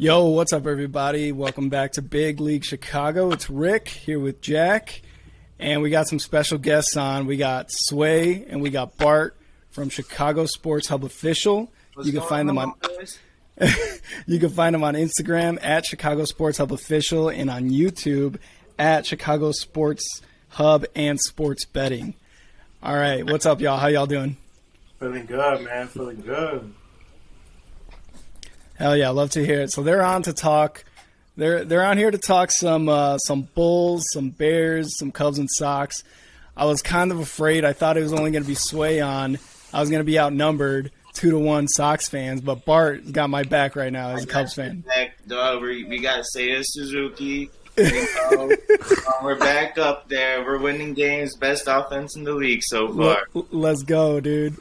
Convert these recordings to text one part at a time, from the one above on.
Yo, what's up, everybody? Welcome back to Big League Chicago. It's Rick here with Jack, and we got some special guests on. We got Sway and we got Bart from Chicago Sports Hub Official. You can find them on you can find them on Instagram at Chicago Sports Hub Official and on YouTube at Chicago Sports Hub and Sports Betting. All right, what's up, y'all? How y'all doing? Feeling good, man. Feeling good. Hell yeah, love to hear it. So they're on to talk. They're they're on here to talk some uh, some Bulls, some Bears, some Cubs and Sox. I was kind of afraid. I thought it was only going to be Sway on. I was going to be outnumbered two to one Sox fans, but Bart got my back right now as a Cubs fan. Back, dog, we, we got Seiya Suzuki. Um, we're back up there. We're winning games. Best offense in the league so far. Let's go, dude.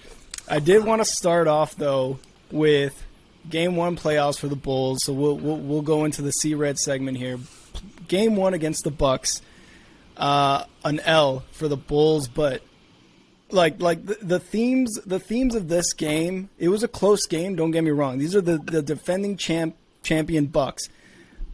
I did want to start off though with game one playoffs for the Bulls. So we'll we'll, we'll go into the C Red segment here. Game one against the Bucks, uh, an L for the Bulls, but like like the, the themes the themes of this game. It was a close game. Don't get me wrong. These are the the defending champ champion Bucks.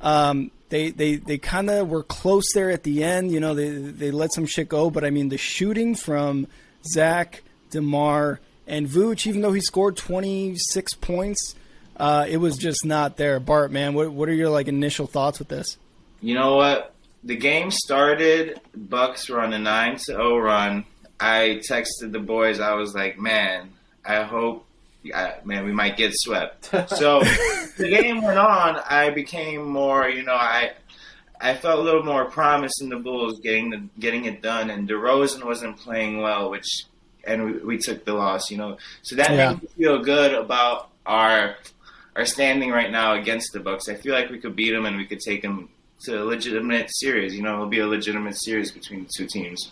Um, they they they kind of were close there at the end. You know, they they let some shit go, but I mean the shooting from Zach, DeMar, and Vooch, even though he scored 26 points, uh, it was just not there. Bart, man, what what are your like initial thoughts with this? You know what? The game started. Bucks were on a nine to zero run. I texted the boys. I was like, "Man, I hope, I, man, we might get swept." So the game went on. I became more, you know, I I felt a little more promise in the Bulls getting the getting it done. And DeRozan wasn't playing well, which and we, we took the loss. You know, so that Yeah. made me feel good about our our standing right now against the Bucks. I feel like we could beat them and we could take them to a legitimate series. You know, it'll be a legitimate series between the two teams.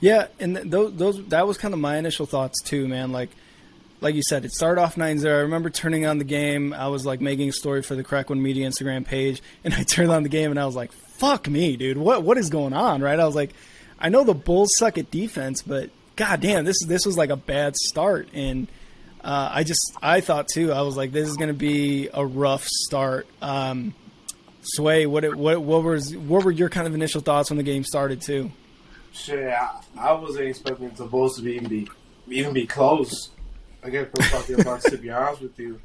Yeah, and th- those, those that was kind of my initial thoughts too, man. Like, like you said, it started off 9-0. I remember turning on the game. I was like making a story for the Crack One Media Instagram page, and I turned on the game and I was like, "Fuck me, dude! What what is going on?" Right? I was like, I know the Bulls suck at defense, but god damn, this this was like a bad start, and uh, I just I thought too. I was like, this is going to be a rough start. Um, Sway, what it- what what was what were your kind of initial thoughts when the game started too? Shit, I, I wasn't expecting the Bulls to be even be even be close against the fucking Bucks. To be honest with you,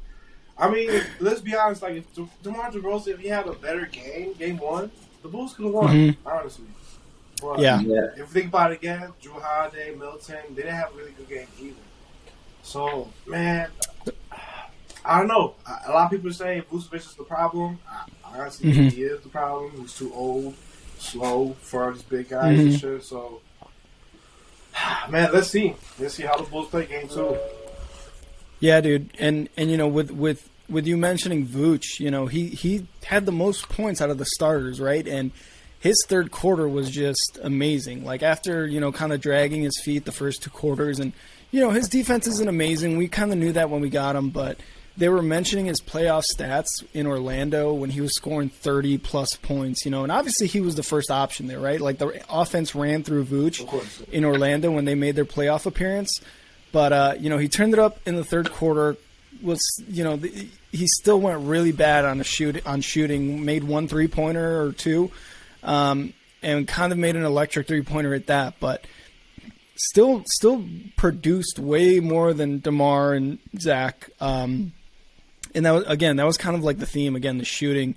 I mean, let's be honest. Like if De- DeMar DeRozan, if he had a better game, game one, the Bulls could have won. Mhm. Honestly, but Yeah. Yeah. If you think about it again, Jrue Holiday, Middleton, they didn't have a really good game either. So, man, I don't know. A lot of people say Vucevic is the problem. I I honestly think he is the problem. He's too old, slow for all these big guys and Mhm. shit. So, man, let's see. Let's see how the Bulls play game two. Yeah, dude, and and you know with with with you mentioning Vooch, you know he he had the most points out of the starters, right? And his third quarter was just amazing. Like after you know kind of dragging his feet the first two quarters, and you know his defense isn't amazing. We kind of knew that when we got him, but they were mentioning his playoff stats in Orlando when he was scoring 30 plus points, you know, and obviously he was the first option there, right? Like the offense ran through Vooch in Orlando when they made their playoff appearance. But uh, you know, he turned it up in the third quarter. Was you know the, he still went really bad on a shoot on shooting. Made one three pointer or two, um, and kind of made an electric three pointer at that. But still, still produced way more than DeMar and Zach. Um, and that was again, that was kind of like the theme again, the shooting.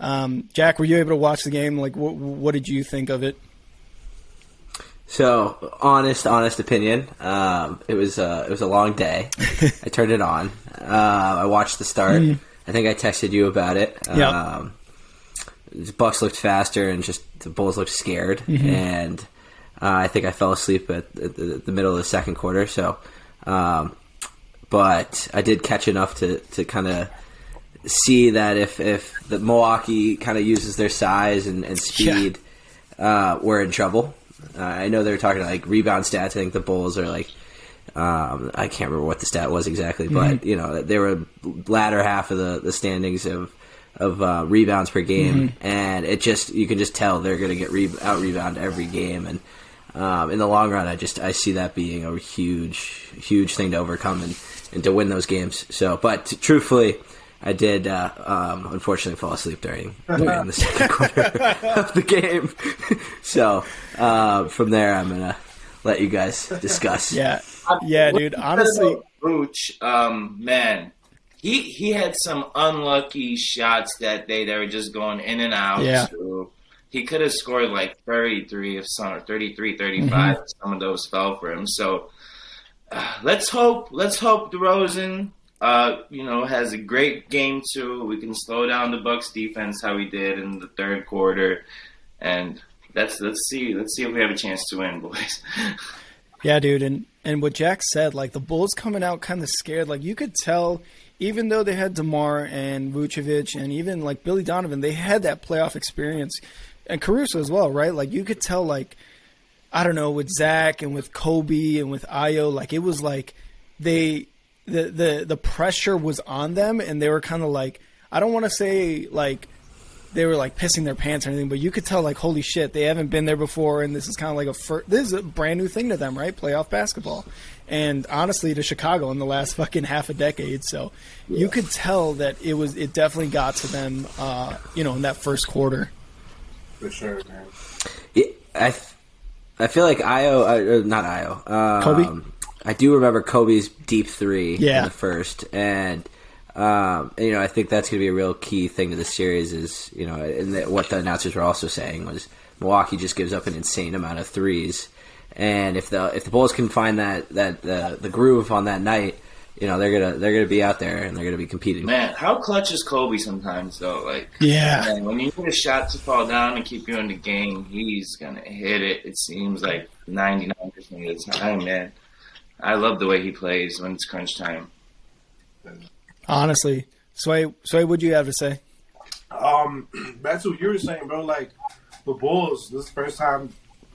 Um, Jack, were you able to watch the game? Like, what, what did you think of it? So, honest, honest opinion. Um, it was uh, it was a long day. I turned it on. Uh, I watched the start. I think I texted you about it. Yeah. Um, the Bucks looked faster, and just the Bulls looked scared. And uh, I think I fell asleep at, at the, the middle of the second quarter. So, um, but I did catch enough to to kind of see that if if the Milwaukee kind of uses their size and, and speed, uh, we're in trouble. Uh, I know they were talking like rebound stats. I think the Bulls are like um, I can't remember what the stat was exactly, but you know they were latter half of the, the standings of of uh, rebounds per game, and it just you can just tell they're going to get re- out rebound every game, and um, in the long run, I just I see that being a huge huge thing to overcome and, and to win those games. So, but truthfully, I did uh, um, unfortunately fall asleep during, during the second quarter of the game. so uh, from there, I'm gonna let you guys discuss. Yeah, yeah, dude. Honestly, Vooch, um, man, he he had some unlucky shots that day that were just going in and out. Yeah. So he could have scored like 33 if some or 33, 35 Mm-hmm. if some of those fell for him. So uh, let's hope let's hope DeRozan uh, you know, has a great game too. We can slow down the Bucks defense how we did in the third quarter, and let's let's see let's see if we have a chance to win, boys. Yeah, dude, and and what Jack said, like the Bulls coming out kind of scared. Like you could tell, even though they had DeMar and Vucevic, and even like Billy Donovan, they had that playoff experience, and Caruso as well, right? Like you could tell, like I don't know, with Zach and with Kobe and with Ayo, like it was like they the the the pressure was on them, and they were kind of like I don't want to say like they were like pissing their pants or anything, but you could tell like holy shit, they haven't been there before, and this is kind of like a fir- this is a brand new thing to them, right? Playoff basketball, and honestly, to Chicago in the last fucking half a decade. So you could tell that it was it definitely got to them, uh, you know, in that first quarter. For sure, man. Yeah, I, f- I feel like Ayo, uh, uh, not Ayo. Um, Kobe? I do remember Kobe's deep three Yeah. in the first, and um, you know I think that's going to be a real key thing to the series. Is you know, and that what the announcers were also saying was Milwaukee just gives up an insane amount of threes, and if the if the Bulls can find that that the the groove on that night, you know they're gonna they're gonna be out there and they're gonna be competing. Man, how clutch is Kobe sometimes though? Like, Yeah, man, when you need a shot to fall down and keep you in the game, he's gonna hit it. It seems like ninety nine percent of the time, man. I love the way he plays when it's crunch time. honestly. Sway, Sway, what do you have to say? Um, back to what you were saying, bro. Like the Bulls, this is the first time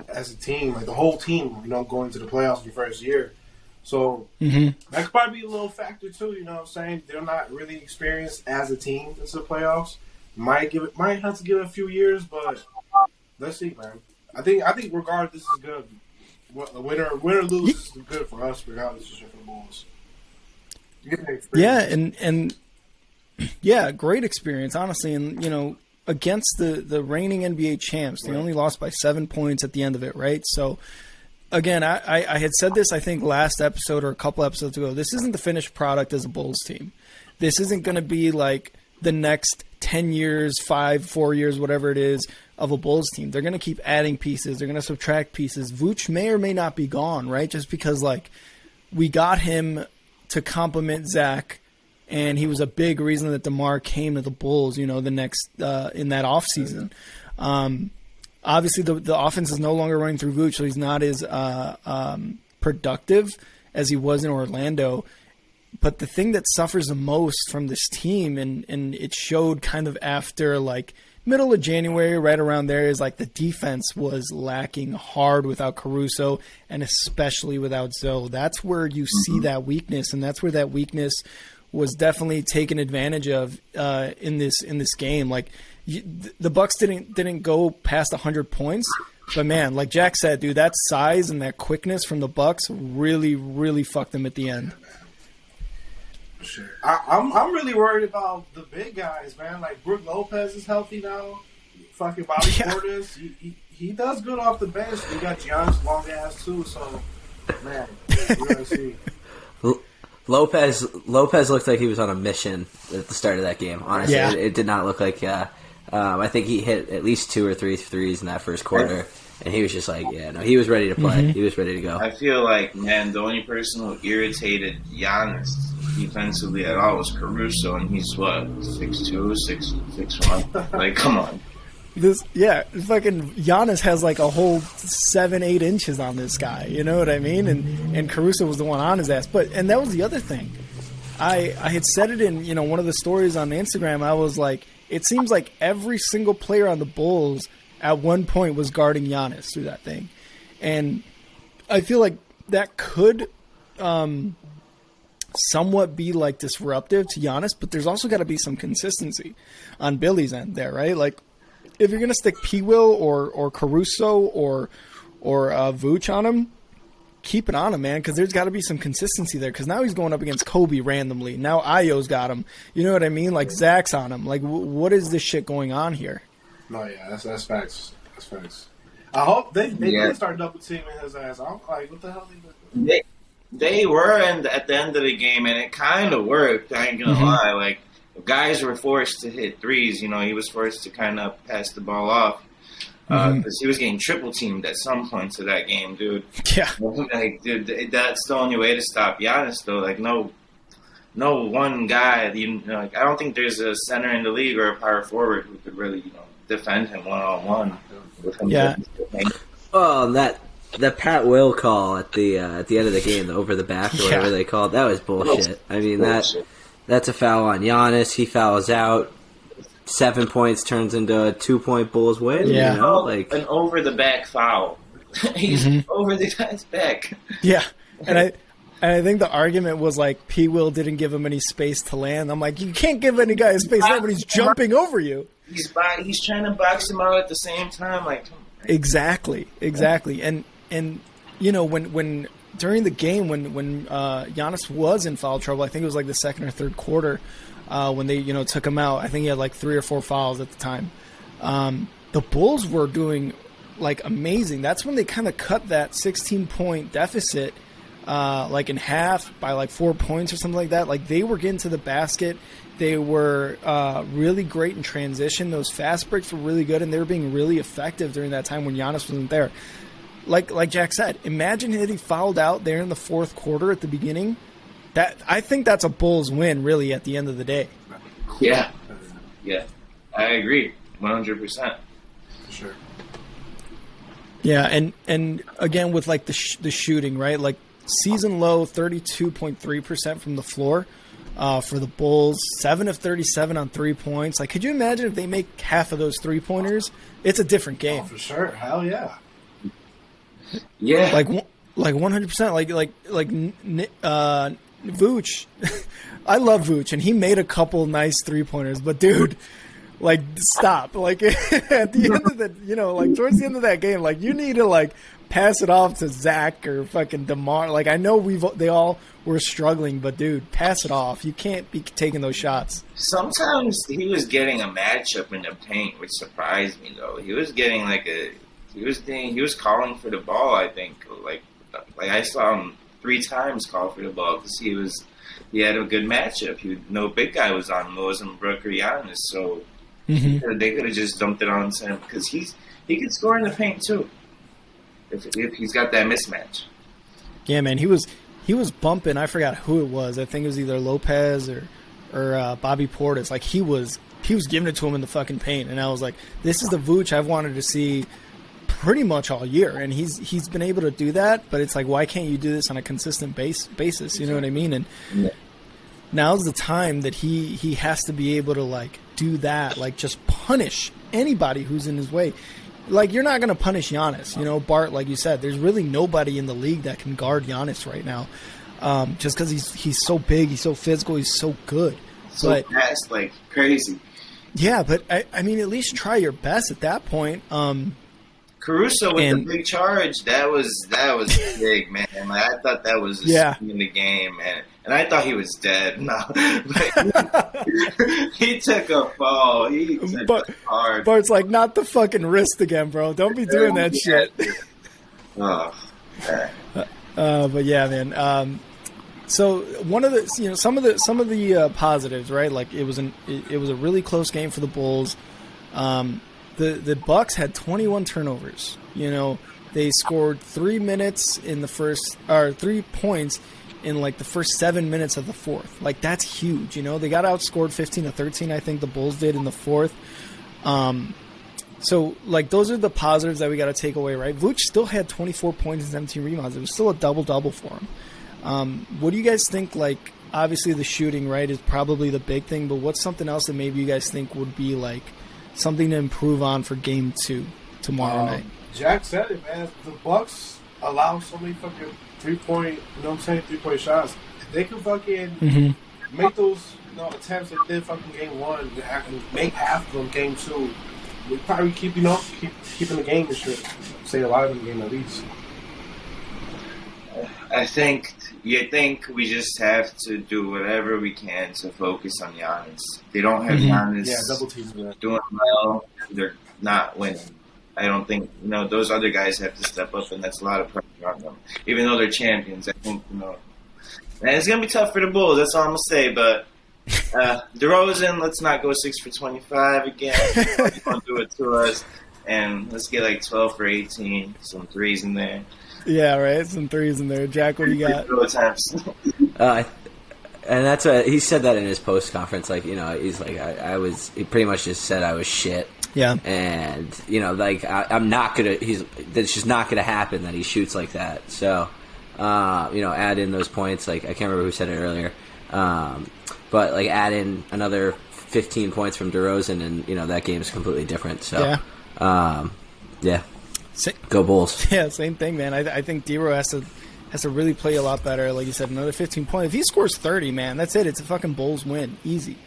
as a team, like the whole team, you know, going to the playoffs for the first year. So Mm-hmm. that could probably be a little factor too. You know what I'm saying? They're not really experienced as a team into the playoffs. Might give it, might have to give it a few years, but let's see, man. I think I think regardless, this is good. Winner, win or lose, is good for us. Regardless, is for the Bulls. You get the Yeah, and and yeah, great experience, honestly. And you know, against the the reigning NBA champs, they Right. only lost by seven points at the end of it, right? So. Again, I, I, I had said this, I think, last episode or a couple episodes ago. This isn't the finished product as a Bulls team. This isn't going to be like the next 10 years, five, four years, whatever it is, of a Bulls team. They're going to keep adding pieces. They're going to subtract pieces. Vooch may or may not be gone, right? Just because, like, we got him to complement Zach, and he was a big reason that DeMar came to the Bulls, you know, the next, uh, in that offseason. Um, obviously, the, the offense is no longer running through Vooch, so he's not as uh, um, productive as he was in Orlando. But the thing that suffers the most from this team, and, and it showed kind of after like middle of January, right around there, is like the defense was lacking hard without Caruso and especially without Zo. That's where you see that weakness, and that's where that weakness was definitely taken advantage of uh, in this in this game. Like the Bucks didn't didn't go past hundred points, but man, like Jack said, dude, that size and that quickness from the Bucks really really fucked them at the end. Sure. I, I'm I'm really worried about the big guys, man. Like Brook Lopez is healthy now. Fucking Bobby Yeah. Portis, he, he, he does good off the bench. We got Giannis long ass too, so man, we're gonna see. Lopez Lopez looked like he was on a mission at the start of that game. Honestly, Yeah. it, it did not look like. Uh, um, I think he hit at least two or three threes in that first quarter, and he was just like, yeah, no, he was ready to play. He was ready to go. I feel like, man, the only person who irritated Giannis defensively at all was Caruso, and he's what six two, six six one. Like, come on. This yeah, fucking Giannis has like a whole seven eight inches on this guy. You know what I mean? And and Caruso was the one on his ass. But and that was the other thing. I I had said it in you know one of the stories on Instagram. I was like, it seems like every single player on the Bulls at one point was guarding Giannis through that thing, and I feel like that could um, somewhat be like disruptive to Giannis, but there's also got to be some consistency on Billy's end there, right? Like if you're gonna stick P. Will or or Caruso or or uh, Vooch on him, keep it on him, man, because there's got to be some consistency there. Because now he's going up against Kobe randomly. Now Ayo's got him. You know what I mean? Like Zach's on him. Like, w- what is this shit going on here? No, yeah, that's that's facts. That's facts. I hope they they Yeah. did start double teaming his ass. I'm like, what the hell? They They, they were in, at the end of the game, and it kind of worked. I ain't gonna Mhm. lie. Like guys were forced to hit threes. You know, he was forced to kind of pass the ball off because Mhm. he was getting triple teamed at some points of that game, dude. Yeah. Like, dude, that's the only way to stop Giannis, though. Like, no, no one guy. You know, like, I don't think there's a center in the league or a power forward who could really, you know, defend him one on one. Yeah. Oh, that the Pat Will call at the uh, at the end of the game, the over the back or Yeah. whatever they called, that was bullshit. I mean that that's a foul on Giannis. He fouls out. Seven points turns into a two point Bulls win. Yeah. You know, like an over the back foul. He's Mhm. over the guy's back. Yeah, and I and I think the argument was like P. Will didn't give him any space to land. I'm like, you can't give any guy space to land when he's jumping over you. He's by, he's trying to box him out at the same time. Like. Exactly, exactly, and and you know when when during the game when when uh, Giannis was in foul trouble, I think it was like the second or third quarter uh, when they you know took him out. I think he had like three or four fouls at the time. Um, the Bulls were doing like amazing. That's when they kind of cut that 16 point deficit uh, like in half by like four points or something like that. Like they were getting to the basket. They were uh, really great in transition. Those fast breaks were really good, and they were being really effective during that time when Giannis wasn't there. Like like Jack said, imagine had he fouled out there in the fourth quarter at the beginning. That I think that's a Bulls win, really, at the end of the day. yeah, yeah, I agree, one hundred percent. For sure. Yeah, and and again with like the sh- the shooting, right? Like season low, thirty two point three percent from the floor uh, for the Bulls, seven of thirty seven on three points. Like, could you imagine if they make half of those three pointers? It's a different Oh, game. for sure. Hell yeah. Yeah, Like one- like one hundred percent. Like like like N- N- uh, Vooch. I love Vooch, and he made a couple nice three pointers. But dude, like stop. Like at the end of the, you know, like towards the end of that game, like you need to like pass it off to Zach or fucking DeMar. Like I know we've they all were struggling, but dude, pass it off. You can't be taking those shots. sometimes he was getting a matchup in the paint, which surprised me though. He was getting like a, he was getting, he was calling for the ball. I think like like I saw him three times called for the ball because he was he had a good matchup. He no big guy was on wasn't or Giannis, so Mm-hmm. they could have just dumped it on him because he's he can score in the paint too. If, if he's got that mismatch. Yeah, man, he was he was bumping. I forgot who it was. I think it was either Lopez or or uh, Bobby Portis. Like he was he was giving it to him in the fucking paint, and I was like, this is the Vooch I've wanted to see pretty much all year, and he's he's been able to do that. But it's like, why can't you do this on a consistent base basis? You know what I mean? And Yeah. now's the time that he he has to be able to like do that, like just punish anybody who's in his way. Like you're not going to punish Giannis, you know, Bart. Like you said, there's really nobody in the league that can guard Giannis right now, um, just because he's he's so big, he's so physical, he's so good. So But fast, like crazy. yeah, but I, I mean, at least try your best at that point. Um, Caruso with And- the big charge, that was that was big, man. Like, I thought that was Yeah. in the game, man. And I thought he was dead. No, he took a fall. He took But- a hard. Bart's like, not the fucking wrist again, bro. Don't be doing that shit. Oh. Uh, but yeah, man. Um, so one of the you know some of the some of the uh, positives, right? Like it was an it, it was a really close game for the Bulls. Um, the the Bucks had 21 turnovers. You know, they scored three minutes in the first or three points in like the first seven minutes of the fourth. Like that's huge. You know, they got outscored 15 to 13. I think the Bulls did in the fourth. Um, so, like, those are the positives that we got to take away, right? Vooch still had 24 points and 17 rebounds. It was still a double double for him. Um, what do you guys think? Like, obviously, the shooting, right, is probably the big thing, but what's something else that maybe you guys think would be like something to improve on for game two tomorrow Um, night? Jack said it, man. The Bucks allow so many fucking three point, you know what I'm saying, three point shots. If they can fucking Mm-hmm. make those you know, attempts they did fucking game one, and make half of them game two, we probably keep you know keep keeping the game and shit. Say a lot of them game at least. I think you think we just have to do whatever we can to focus on Giannis. They don't have Mhm. Giannis Yeah, double teams. Man. doing well. They're not winning. I don't think you know those other guys have to step up, and that's a lot of pressure on them. Even though they're champions, I think you know. And it's gonna be tough for the Bulls. That's all I'm gonna say. But uh, DeRozan, let's not go six for twenty-five again. don't do it to us. And let's get like twelve for eighteen, some threes in there. Yeah, right. Some threes in there. Jack, what do you got? Free attempts. Uh, and that's what he said that in his post conference. Like you know, he's like I, I was. He pretty much just said I was shit. Yeah. and you know, like I, I'm not gonna. He's that's just not gonna happen that he shoots like that. So, uh, you know, add in those points. Like I can't remember who said it earlier, um, but like add in another 15 points from DeRozan, and you know that game is completely different. So, Yeah. um, yeah, Sa- go Bulls. Yeah, same thing, man. I, I think Dero has to has to really play a lot better. Like you said, another 15 points. If he scores 30, man, that's it. It's a fucking Bulls win, easy,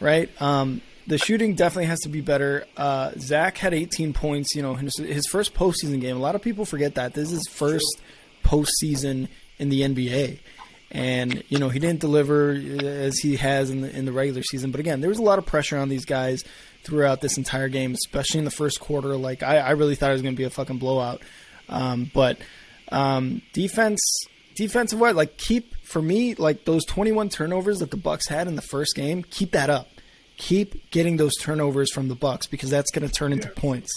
right? Um, the shooting definitely has to be better. Uh, Zach had 18 points. You know, his, his first postseason game. A lot of people forget that this is his first postseason in the NBA. And you know he didn't deliver as he has in the in the regular season, but again, there was a lot of pressure on these guys throughout this entire game, especially in the first quarter. Like I, I really thought it was going to be a fucking blowout, um, but um, defense, defensive wise, like keep for me like those 21 turnovers that the Bucks had in the first game. Keep that up. Keep getting those turnovers from the Bucks because that's going to turn into points,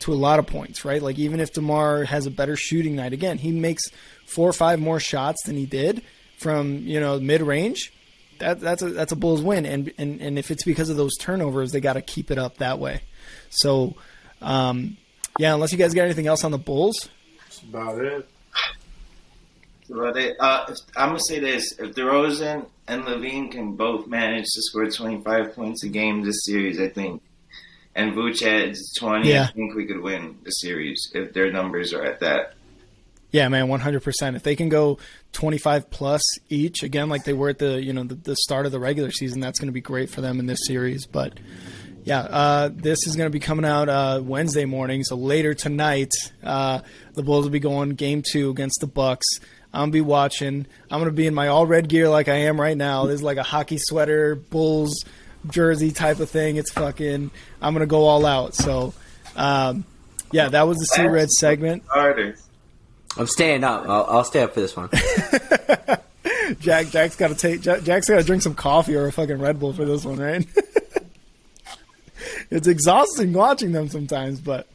to a lot of points, right? Like even if DeMar has a better shooting night, again he makes four or five more shots than he did from you know mid range. That, that's a that's a Bulls win, and, and and if it's because of those turnovers, they got to keep it up that way. So, um, yeah, unless you guys got anything else on the Bulls, That's about it. But it, uh, if, I'm gonna say this: if DeRozan and LaVine can both manage to score 25 points a game this series, I think, and Vooch adds 20, Yeah. I think we could win the series if their numbers are at that. yeah, man, one hundred percent. If they can go twenty five plus each, again, like they were at the you know the, the start of the regular season, that's going to be great for them in this series. But yeah, uh, this is going to be coming out uh, Wednesday morning, so later tonight, uh, the Bulls will be going game two against the Bucks. I'm gonna be watching. I'm gonna be in my all red gear like I am right now. There's like a hockey sweater, Bulls jersey type of thing. It's fucking. I'm gonna go all out. So, um, yeah, that was the C Red segment. Harder. I'm staying up. I'll, I'll stay up for this one. Jack Jack's got to take Jack, Jack's got to drink some coffee or a fucking Red Bull for this one, right? it's exhausting watching them sometimes, but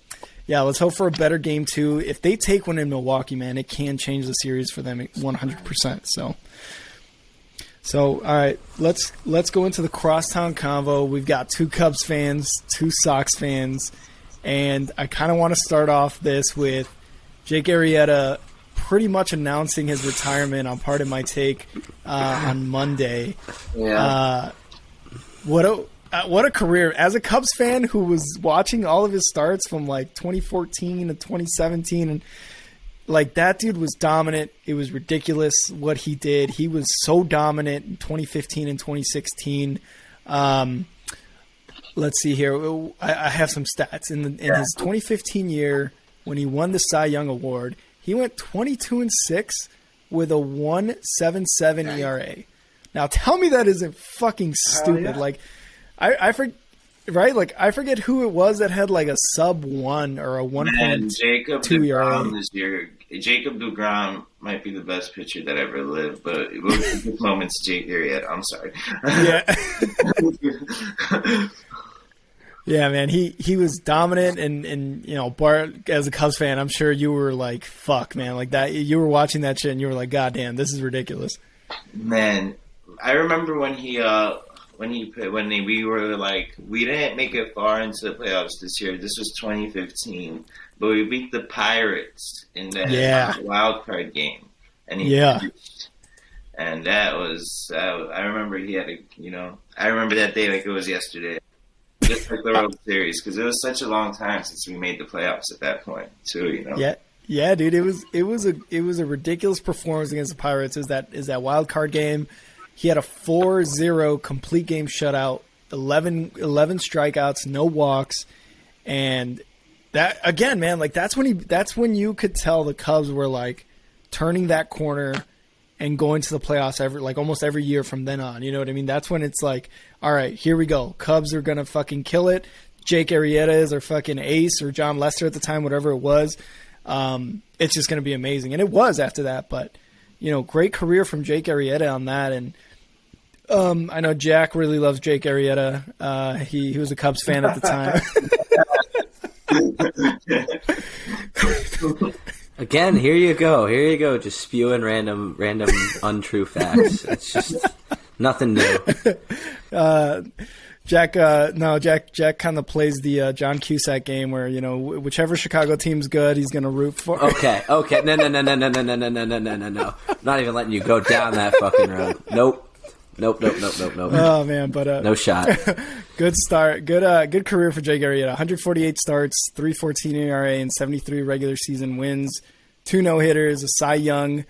yeah, let's hope for a better game too. If they take one in Milwaukee, man, it can change the series for them 100%. So so all right, let's let's go into the crosstown convo. We've got two Cubs fans, two Sox fans, and I kind of want to start off this with Jake Arrieta pretty much announcing his retirement on part of my take uh, on Monday. Yeah. Uh, what a uh, what a career as a Cubs fan who was watching all of his starts from like 2014 to 2017 and like that dude was dominant. It was ridiculous what he did. He was so dominant in 2015 and 2016. Um, let's see here. I, I have some stats in the, in his 2015 year when he won the Cy Young Award. He went 22 and six with a 1.77 ERA. Now tell me that isn't fucking stupid. yeah. Like I I forget right like I forget who it was that had like a sub one or a 1. Man, Jacob 2 ERA. This year. Jacob DeGrom might be the best pitcher that ever lived, but it was this moment's Jake Arrieta. I'm sorry. Yeah. Yeah, man, he he was dominant, and and you know, Bart as a Cubs fan, I'm sure you were like, "Fuck, man!" Like that, you were watching that shit, and you were like, "God damn, this is ridiculous." Man, I remember when he uh when he when they, we were like we didn't make it far into the playoffs this year. This was 2015, but we beat the Pirates in that Yeah. wild card game, and he Yeah. pitched. and that was uh, I remember he had a you know I remember that day like it was yesterday. Just like the World Series, because it was such a long time since we made the playoffs at that point, too. You know, Yeah, yeah, dude, it was it was a it was a ridiculous performance against the Pirates. Is that is that wild card game? He had a 4-0 complete game shutout, 11, 11 strikeouts, no walks, and that again, man, like that's when he that's when you could tell the Cubs were like turning that corner and going to the playoffs every like almost every year from then on. You know what I mean? That's when it's like, all right, here we go. Cubs are gonna fucking kill it. Jake Arrieta is our fucking ace, or Jon Lester at the time, whatever it was. Um, it's just gonna be amazing, and it was after that. But you know, great career from Jake Arrieta on that, and um, I know Jack really loves Jake Arrieta. Uh, he he was a Cubs fan at the time. Again, here you go. Here you go. Just spewing random, random untrue facts. It's just nothing new. Uh, Jack, uh, no, Jack. Jack kind of plays the uh, John Cusack game where you know whichever Chicago team's good, he's going to root for. Okay, okay, no, no, no, no, no, no, no, no, no, no, no, no, no. Not even letting you go down that fucking road. Nope. Nope, nope, nope, nope, nope. Oh man, but uh, no shot. good start, good uh, good career for Jake Arrieta. 148 starts, 3.14 ERA, and 73 regular season wins. Two no hitters, a Cy Young,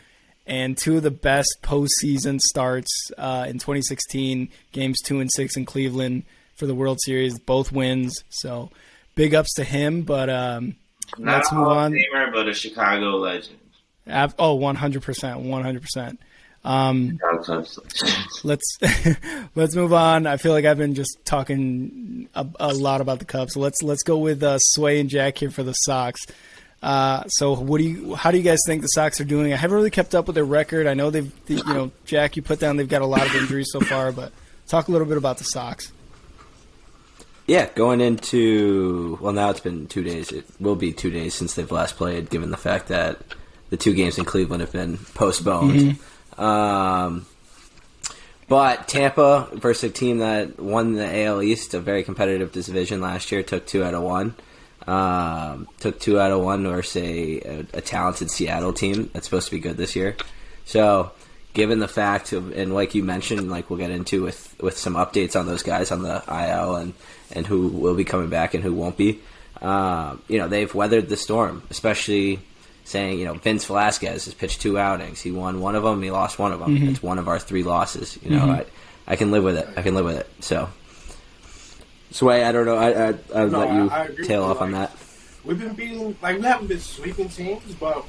and two of the best postseason starts uh, in 2016. Games two and six in Cleveland for the World Series, both wins. So big ups to him. But um, Not let's a move Hall of on. Famer, but a Chicago legend. Ab- oh, 100 percent, 100 percent. Um, let's let's move on. I feel like I've been just talking a, a lot about the Cubs. So let's let's go with uh, Sway and Jack here for the Sox. Uh, so what do you? How do you guys think the Sox are doing? I haven't really kept up with their record. I know they've, the, you know, Jack, you put down they've got a lot of injuries so far, but talk a little bit about the Sox. Yeah, going into well now it's been two days. It will be two days since they've last played, given the fact that the two games in Cleveland have been postponed. Mm-hmm. Um, but Tampa versus a team that won the AL East, a very competitive division last year, took two out of one. Um, took two out of one versus a, a, a talented Seattle team that's supposed to be good this year. So, given the fact of, and like you mentioned, like we'll get into with, with some updates on those guys on the IL and, and who will be coming back and who won't be, um, you know, they've weathered the storm, especially saying, you know, Vince Velasquez has pitched two outings. He won one of them, he lost one of them. Mm-hmm. It's one of our three losses. You know, I, I can live with it. I can live with it. So, Sway, I don't know. I, I, I would No, let you I- I tail with you, off on like- that. We've been beating like we haven't been sweeping teams, but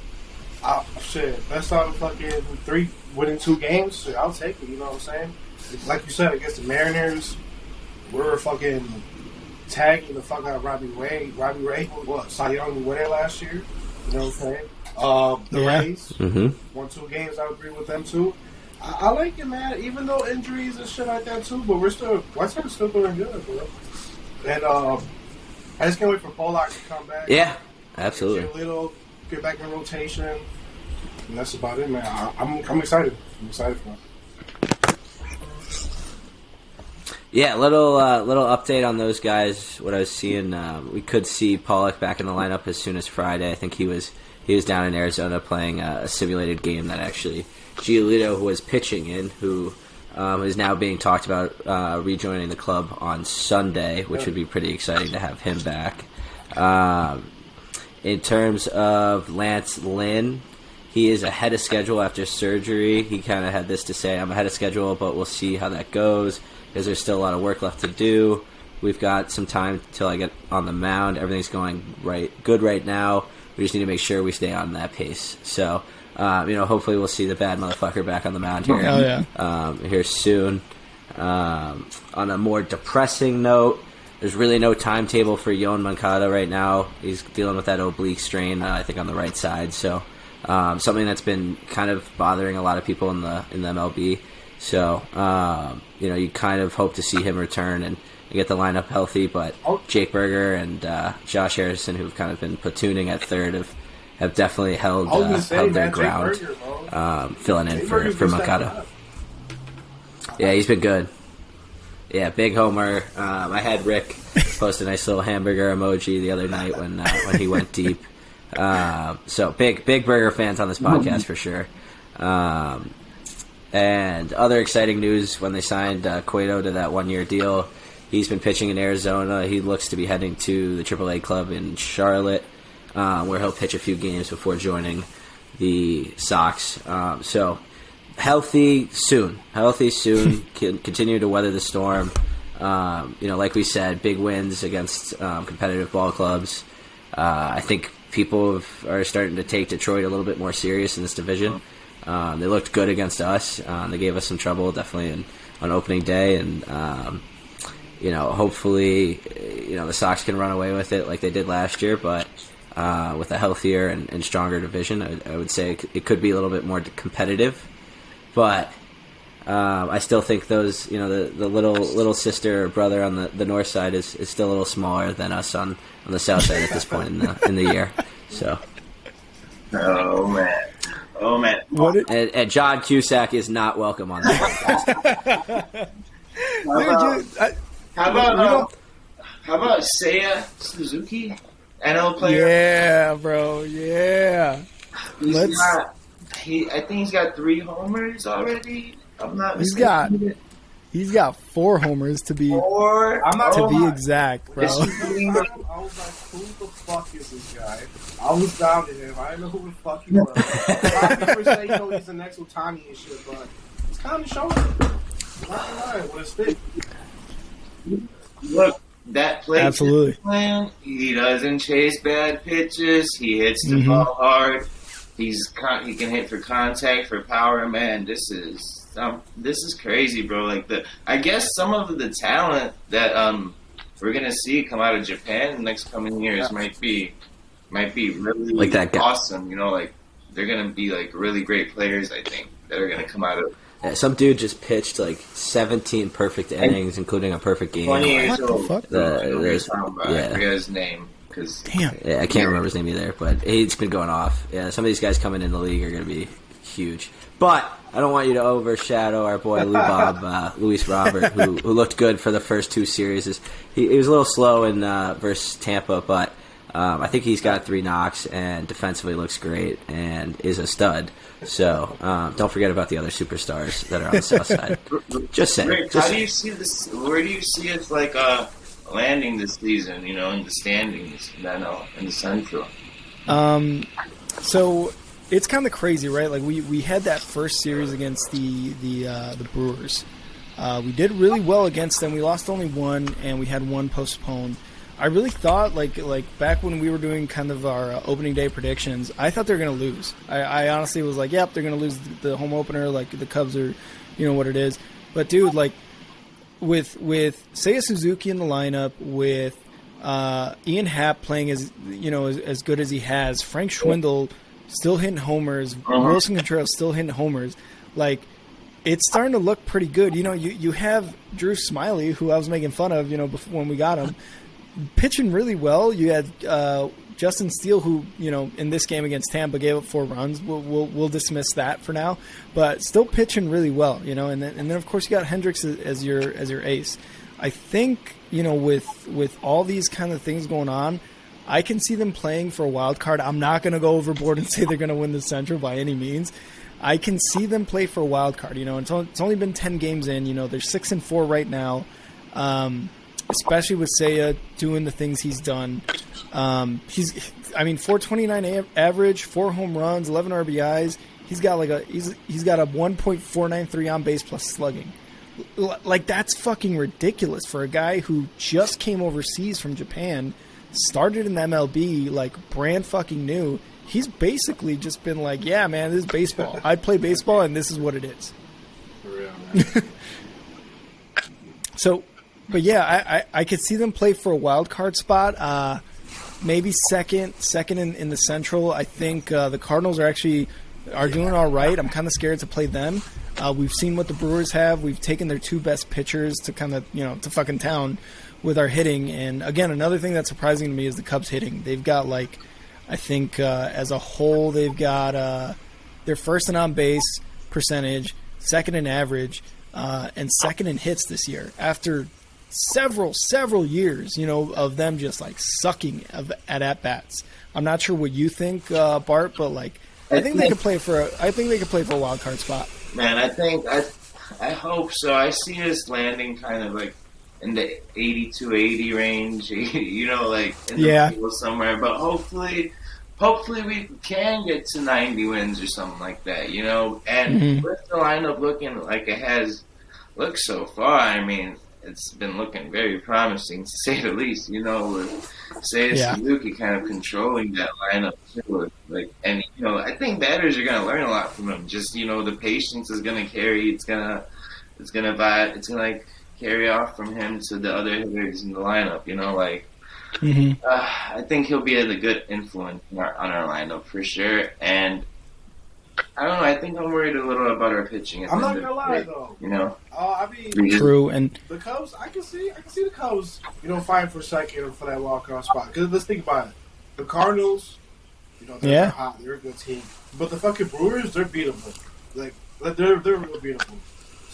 uh, shit, that's all fucking three winning two games. Shit, I'll take it. You know what I'm saying? Like you said, against the Mariners, we're fucking tagging the fuck out of Robbie Ray. Robbie Ray, what Cy Young winner last year. You know what I'm saying? Uh, the Yeah. Rays Mm-hmm. won two games. I agree with them too. I, I like it, man. Even though injuries and shit like that too, but we're still White Sox still doing good, bro. And um, I just can't wait for Pollock to come back. Yeah, absolutely. Get a little, get back in rotation. And that's about it, man. I, I'm, I'm excited. I'm excited for him. Yeah, little uh, little update on those guys. What I was seeing, uh, we could see Pollock back in the lineup as soon as Friday. I think he was he was down in Arizona playing a, a simulated game that actually Giolito was pitching in, who um, is now being talked about uh, rejoining the club on Sunday, which would be pretty exciting to have him back. Um, in terms of Lance Lynn, he is ahead of schedule after surgery. He kind of had this to say I'm ahead of schedule, but we'll see how that goes because there's still a lot of work left to do. We've got some time till I get on the mound. Everything's going right, good right now. We just need to make sure we stay on that pace. So, uh, you know, hopefully we'll see the bad motherfucker back on the mound here, Hell yeah. um, here soon. Um, on a more depressing note, there's really no timetable for Yoan Moncada right now. He's dealing with that oblique strain, uh, I think, on the right side. So, um, something that's been kind of bothering a lot of people in the in the MLB. So, um, you know, you kind of hope to see him return and, and get the lineup healthy. But Oh. Jake Burger and uh, Josh Harrison, who've kind of been platooning at third, have have definitely held uh, say, held their Jake ground, Burger, um, filling in Jake for Burger's for been stepping Moncada. up. Yeah, he's been good. Yeah, big homer. Um, I had Rick post a nice little hamburger emoji the other night when uh, when he went deep. Um, so big big burger fans on this podcast for sure. Um, and other exciting news when they signed uh, Cueto to that one year deal. He's been pitching in Arizona. He looks to be heading to the AAA club in Charlotte, uh, where he'll pitch a few games before joining the Sox. Um, so healthy soon, healthy soon. Can continue to weather the storm. Um, you know, like we said, big wins against um, competitive ball clubs. Uh, I think people have, are starting to take Detroit a little bit more serious in this division. Um, they looked good against us. Um, they gave us some trouble, definitely in, on opening day, and um, you know, hopefully, you know, the Sox can run away with it like they did last year. But uh, with a healthier and, and stronger division, I, I would say it, it could be a little bit more competitive. But um, I still think those, you know, the, the little little sister or brother on the, the north side is, is still a little smaller than us on, on the south side at this point in the in the year. So, Oh man, oh man. What it, and, and John Cusack is not welcome on that. podcast. How dude, about, you- I- how about, we uh, don't- how about Seiya Suzuki, NL player? yeah, bro. Yeah. He's let's- got, he, I think he's got three homers already. I'm not. He's got. He's got four homers to be four. I'm not- to Oh be my- exact, bro. This I was like, who the fuck is this guy? I was down to him. I didn't know who the fuck he was. a lot of people say, you know, he's the next Ohtani and shit, but he's kind of showing. Not gonna lie, with a stick. Look, that play Absolutely. plan. He doesn't chase bad pitches. He hits the Mhm. ball hard. He's con- he can hit for contact for power. Man, this is um, this is crazy, bro. Like the I guess some of the talent that um we're gonna see come out of Japan in the next coming years might be might be really Like that guy. awesome. You know, like they're gonna be like really great players. I think that are gonna come out of Yeah, some dude just pitched like 17 perfect innings, including a perfect game. twenty years What the old. fuck? I don't know The- what you're there's- yeah. I forget his name because Damn. Yeah, I can't remember his name either, but he's been going off. Yeah, some of these guys coming in the league are going to be huge. But I don't want you to overshadow our boy Lou Bob, uh, Luis Robert, who, who looked good for the first two series. He, he was a little slow in uh, versus Tampa, but um, I think he's got three knocks and defensively looks great and is a stud. So um, don't forget about the other superstars that are on the south side. Just saying. Rick, Just how do you see this? Where do you see it like uh landing this season? You know, in the standings, in the in the Central. Um, so it's kind of crazy, right? Like we, we had that first series against the the uh, the Brewers. Uh, we did really well against them. We lost only one, and we had one postponed. I really thought, like like back when we were doing kind of our uh, opening day predictions, I thought they were going to lose. I, I honestly was like, "Yep, they're going to lose the, home opener. Like the Cubs are, you know what it is." But dude, like with with Seiya Suzuki in the lineup, with uh, Ian Happ playing as you know as, as good as he has, Frank Schwindel still hitting homers, Willson Contreras still hitting homers, like it's starting to look pretty good. You know, you you have Drew Smyly, who I was making fun of, you know, before when we got him, pitching really well. You had uh, Justin Steele, who you know in this game against Tampa gave up four runs. We'll, we'll we'll dismiss that for now, but still pitching really well. You know, and then and then of course you got Hendricks as, as your as your ace. I think you know with with all these kind of things going on. I can see them playing for a wild card. I'm not going to go overboard and say they're going to win the Central by any means. I can see them play for a wild card. You know, it's only, been ten games in. You know, they're six and four right now. Um, especially with Seiya doing the things he's done. Um, he's, I mean, 429 average, four home runs, 11 RBIs. He's got like a he's he's got a 1.493 on base plus slugging. L- Like that's fucking ridiculous for a guy who just came overseas from Japan, started in the MLB, like brand fucking new. He's basically just been like, yeah, man, this is baseball. I play baseball, and this is what it is. Real. So, but yeah, I, I, I could see them play for a wild card spot. Uh, maybe second, second in, in the Central. I think uh, the Cardinals are actually are doing all right. I'm kind of scared to play them. Uh, we've seen what the Brewers have. We've taken their two best pitchers to kind of you know to fucking town with our hitting. And again, another thing that's surprising to me is the Cubs hitting. They've got like, I think uh, as a whole, they've got uh, their first and on base percentage, second in average, uh, and second in hits this year after several several years, you know, of them just like sucking of, at at bats. I'm not sure what you think, uh, Bart, but like I think they could play for a I think they could play for a wild card spot. Man, I think I, I hope so. I see this landing kind of like in the 80 to 80 range. You know, like in the Yeah. middle somewhere. But hopefully, hopefully we can get to ninety wins or something like that. You know, and Mhm. with the lineup looking like it has looked so far, I mean, it's been looking very promising to say the least. You know, with Seiya Yeah. Suzuki kind of controlling that lineup too. Like, and you know, I think batters are going to learn a lot from him. Just you know, the patience is going to carry. It's gonna, it's gonna vibe. It's gonna like carry off from him to the other hitters in the lineup. You know, like. hmm Uh, I think he'll be a good influence on our, on our lineup for sure. And I don't know. I think I'm worried a little about our pitching. at I'm not gonna lie day, though. You know, Uh, I mean, True, and the Cubs. I can see. I can see the Cubs. You know, fighting for second or for that wild card spot. Because let's think about it. The Cardinals. You know, they're Yeah. hot. They're a good team. But the fucking Brewers, they're beatable. Like, like, they're they're real beatable.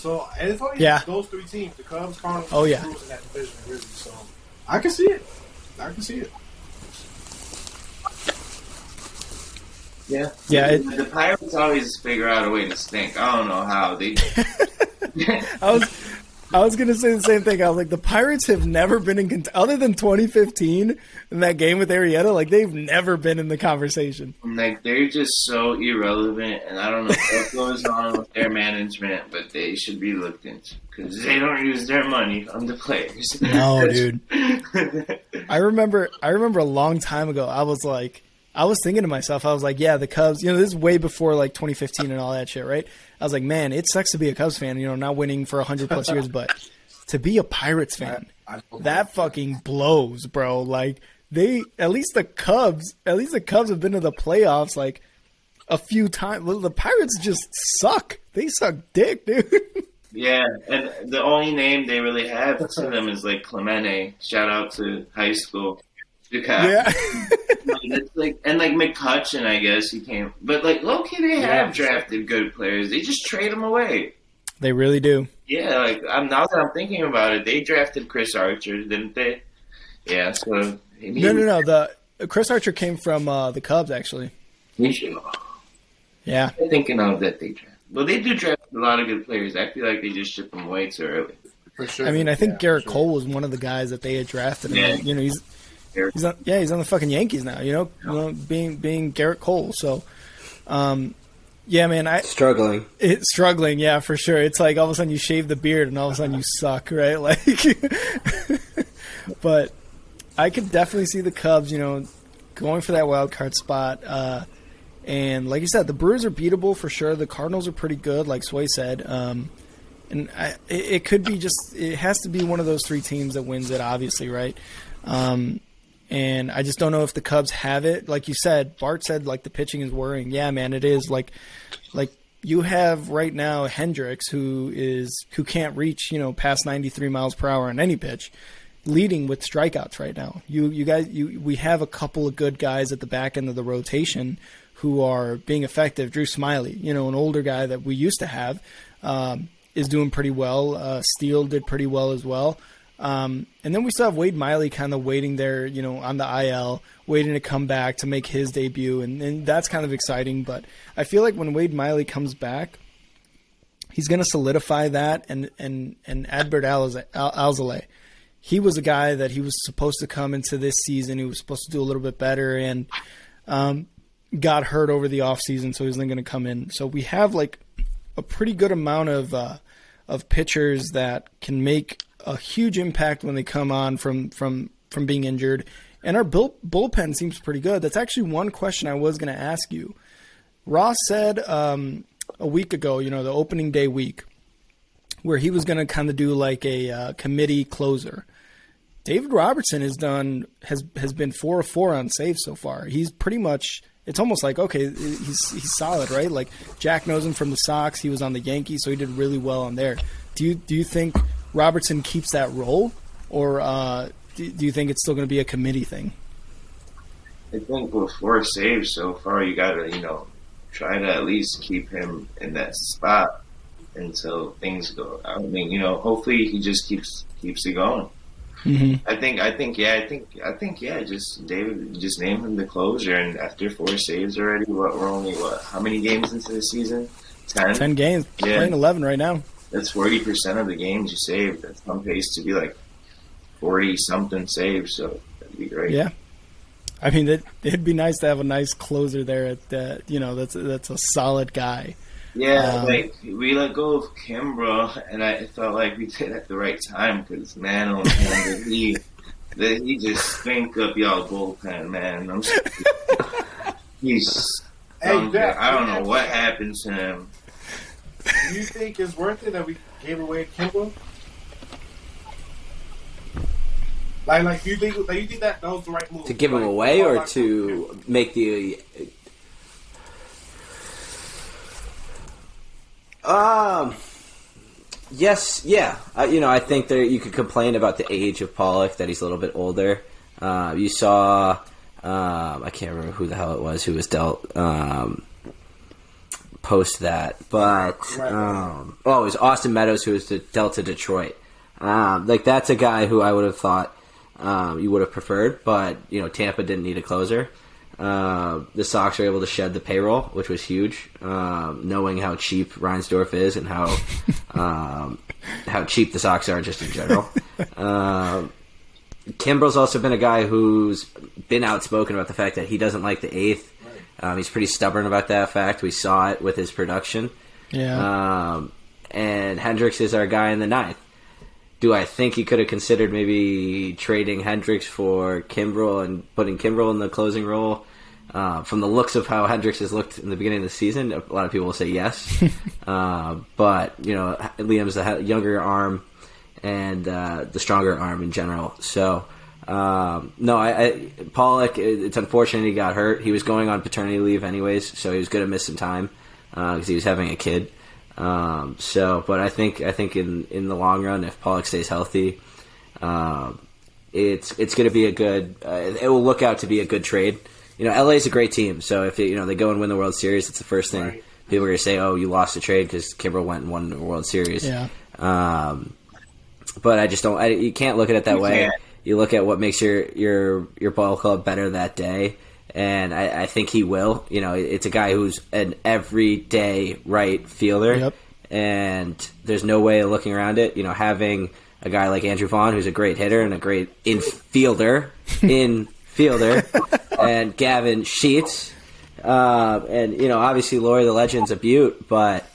So and it's only Yeah. those three teams: the Cubs, Cardinals, Oh, and yeah. the Brewers in that division. Really. So I can see it. I can see it. yeah, Yeah, The, it- the Pirates always figure out a way to stink. I don't know how they. I was I was gonna say the same thing. I was like, the Pirates have never been in cont- other than 2015 in that game with Arrieta. Like they've never been in the conversation. like they're just so irrelevant, and I don't know what goes on with their management, but they should be looked into because they don't use their money on the players. No, dude. I remember I remember a long time ago. I was like, I was thinking to myself, I was like, yeah, the Cubs. You know, this is way before like 2015 and all that shit, right? I was like, man, it sucks to be a Cubs fan. You know, not winning for 100 plus years, but to be a Pirates fan, I, that fucking blows, bro. Like they, at least the Cubs, at least the Cubs have been to the playoffs like a few times. Well, the Pirates just suck. They suck dick, dude. Yeah, and the only name they really have to them is like Clemente. Shout out to high school. Because yeah. it's like and like McCutcheon, I guess he came, but like low key they Yeah. have drafted good players. They just trade them away. they really do. Yeah, like I'm now that I'm thinking about it, they drafted Chris Archer, didn't they? Yeah, so maybe No, no, no. The Chris Archer came from uh, the Cubs, actually. we should- Yeah. I'm thinking of that they draft. Well, they do draft a lot of good players. I feel like they just ship them way too early. for sure. I mean, I think Yeah, Gerrit sure. Cole was one of the guys that they had drafted. Yeah. And, you know, he's Gerrit- he's on, yeah, he's on the fucking Yankees now. You know, you know, being being Gerrit Cole. So, um, yeah, man, I Struggling. it's struggling. Yeah, for sure. It's like all of a sudden you shave the beard and all of a sudden you suck, right? Like, but I could definitely see the Cubs. You know, going for that wild card spot. Uh, and like you said, the Brewers are beatable for sure. The Cardinals are pretty good, like Sway said. Um, and I, it, it could be just it has to be one of those three teams that wins it, obviously, right? Um, and I just don't know if the Cubs have it. Like you said, Bart said like the pitching is worrying. Yeah, man, it is. Like, like you have right now Hendricks, who is who can't reach you know past ninety three miles per hour on any pitch, leading with strikeouts right now. You you guys you we have a couple of good guys at the back end of the rotation who are being effective. Drew Smyly, you know, an older guy that we used to have, um, is doing pretty well. Uh, Steele did pretty well as well. Um, and then we still have Wade Miley kind of waiting there, you know, on the IL, waiting to come back to make his debut, and, and that's kind of exciting. But I feel like when Wade Miley comes back, he's going to solidify that. And and and Adbert Alz- Al- Alzolay, he was a guy that he was supposed to come into this season. He was supposed to do a little bit better, and um, got hurt over the offseason, so he's not going to come in. So we have like a pretty good amount of uh, of pitchers that can make a huge impact when they come on from from from being injured. And our bull, bullpen seems pretty good. That's actually one question I was going to ask you. Ross said um, a week ago, you know, the opening day week, where he was going to kind of do like a uh, committee closer. David Robertson has done has has been four or four on saves so far. He's pretty much. It's almost like okay, he's he's solid, right? Like Jack knows him from the Sox. He was on the Yankees, so he did really well on there. Do you do you think Robertson keeps that role, or uh, do, do you think it's still going to be a committee thing? I think with four saves so far, you gotta, you know, try to at least keep him in that spot until things go. I mean, you know, hopefully he just keeps keeps it going. Mm-hmm. I think, I think, yeah, I think, I think, yeah. Just David, just name him the closer, and after four saves already, what we're only what? How many games into the season? Ten. Ten games, Yeah. playing eleven right now. That's forty percent of the games you saved. That's on pace to be like forty something saves. So that'd be great. Yeah. I mean, it, it'd be nice to have a nice closer there. At that. you know, that's that's a solid guy. Yeah, Um, like we let go of Kimbrel, and I felt like we did at the right time because man, oh man, did he that he just stink up y'all bullpen, man. I'm s- he's Hey, stunk I don't know what happened to him. Do you think it's worth it that we gave away Kimbo? Like, like, do you think, like, you think that that was the right move To give him Like, away or to make the. Um. Yes, yeah. Uh, you know, I think that you could complain about the age of Pollock that he's a little bit older. Uh, you saw, um, I can't remember who the hell it was who was dealt um, post that, but um, oh, it was Austin Meadows who was de- dealt to Detroit. Um, like that's a guy who I would have thought um, you would have preferred, but you know Tampa didn't need a closer. Uh, the Sox are able to shed the payroll, which was huge. Um, knowing how cheap Reinsdorf is and how um, how cheap the Sox are just in general. um, Kimbrel's also been a guy who's been outspoken about the fact that he doesn't like the eighth. Um, he's pretty stubborn about that fact. We saw it with his production. Yeah. Um, and Hendriks is our guy in the ninth. Do I think he could have considered maybe trading Hendriks for Kimbrel and putting Kimbrel in the closing role? Uh, from the looks of how Hendriks has looked in the beginning of the season, a lot of people will say yes. uh, but you know, Liam's the younger arm and uh, the stronger arm in general. So. Um, no, I, I Pollock. it- It's unfortunate he got hurt. He was going on paternity leave anyways, so he was going to miss some time because he was having a kid. Um, so, but I think I think in in the long run, if Pollock stays healthy, um, it's it's going to be a good. Uh, it will look out to be a good trade. You know, LA is a great team, so if you know they go and win the World Series, it's the first thing Right. people are going to say. Oh, you lost the trade because Kimbrel went and won the World Series. Yeah. Um, but I just don't. I, you can't look at it that You way. can't. You look at what makes your your your ball club better that day, and I, I think he will. You know, it's a guy who's an everyday right fielder, Yep. and there's no way of looking around it. You know, having a guy like Andrew Vaughn, who's a great hitter and a great infielder, infielder, and Gavin Sheets, uh, and you know, obviously Leury the Legend's a beaut, but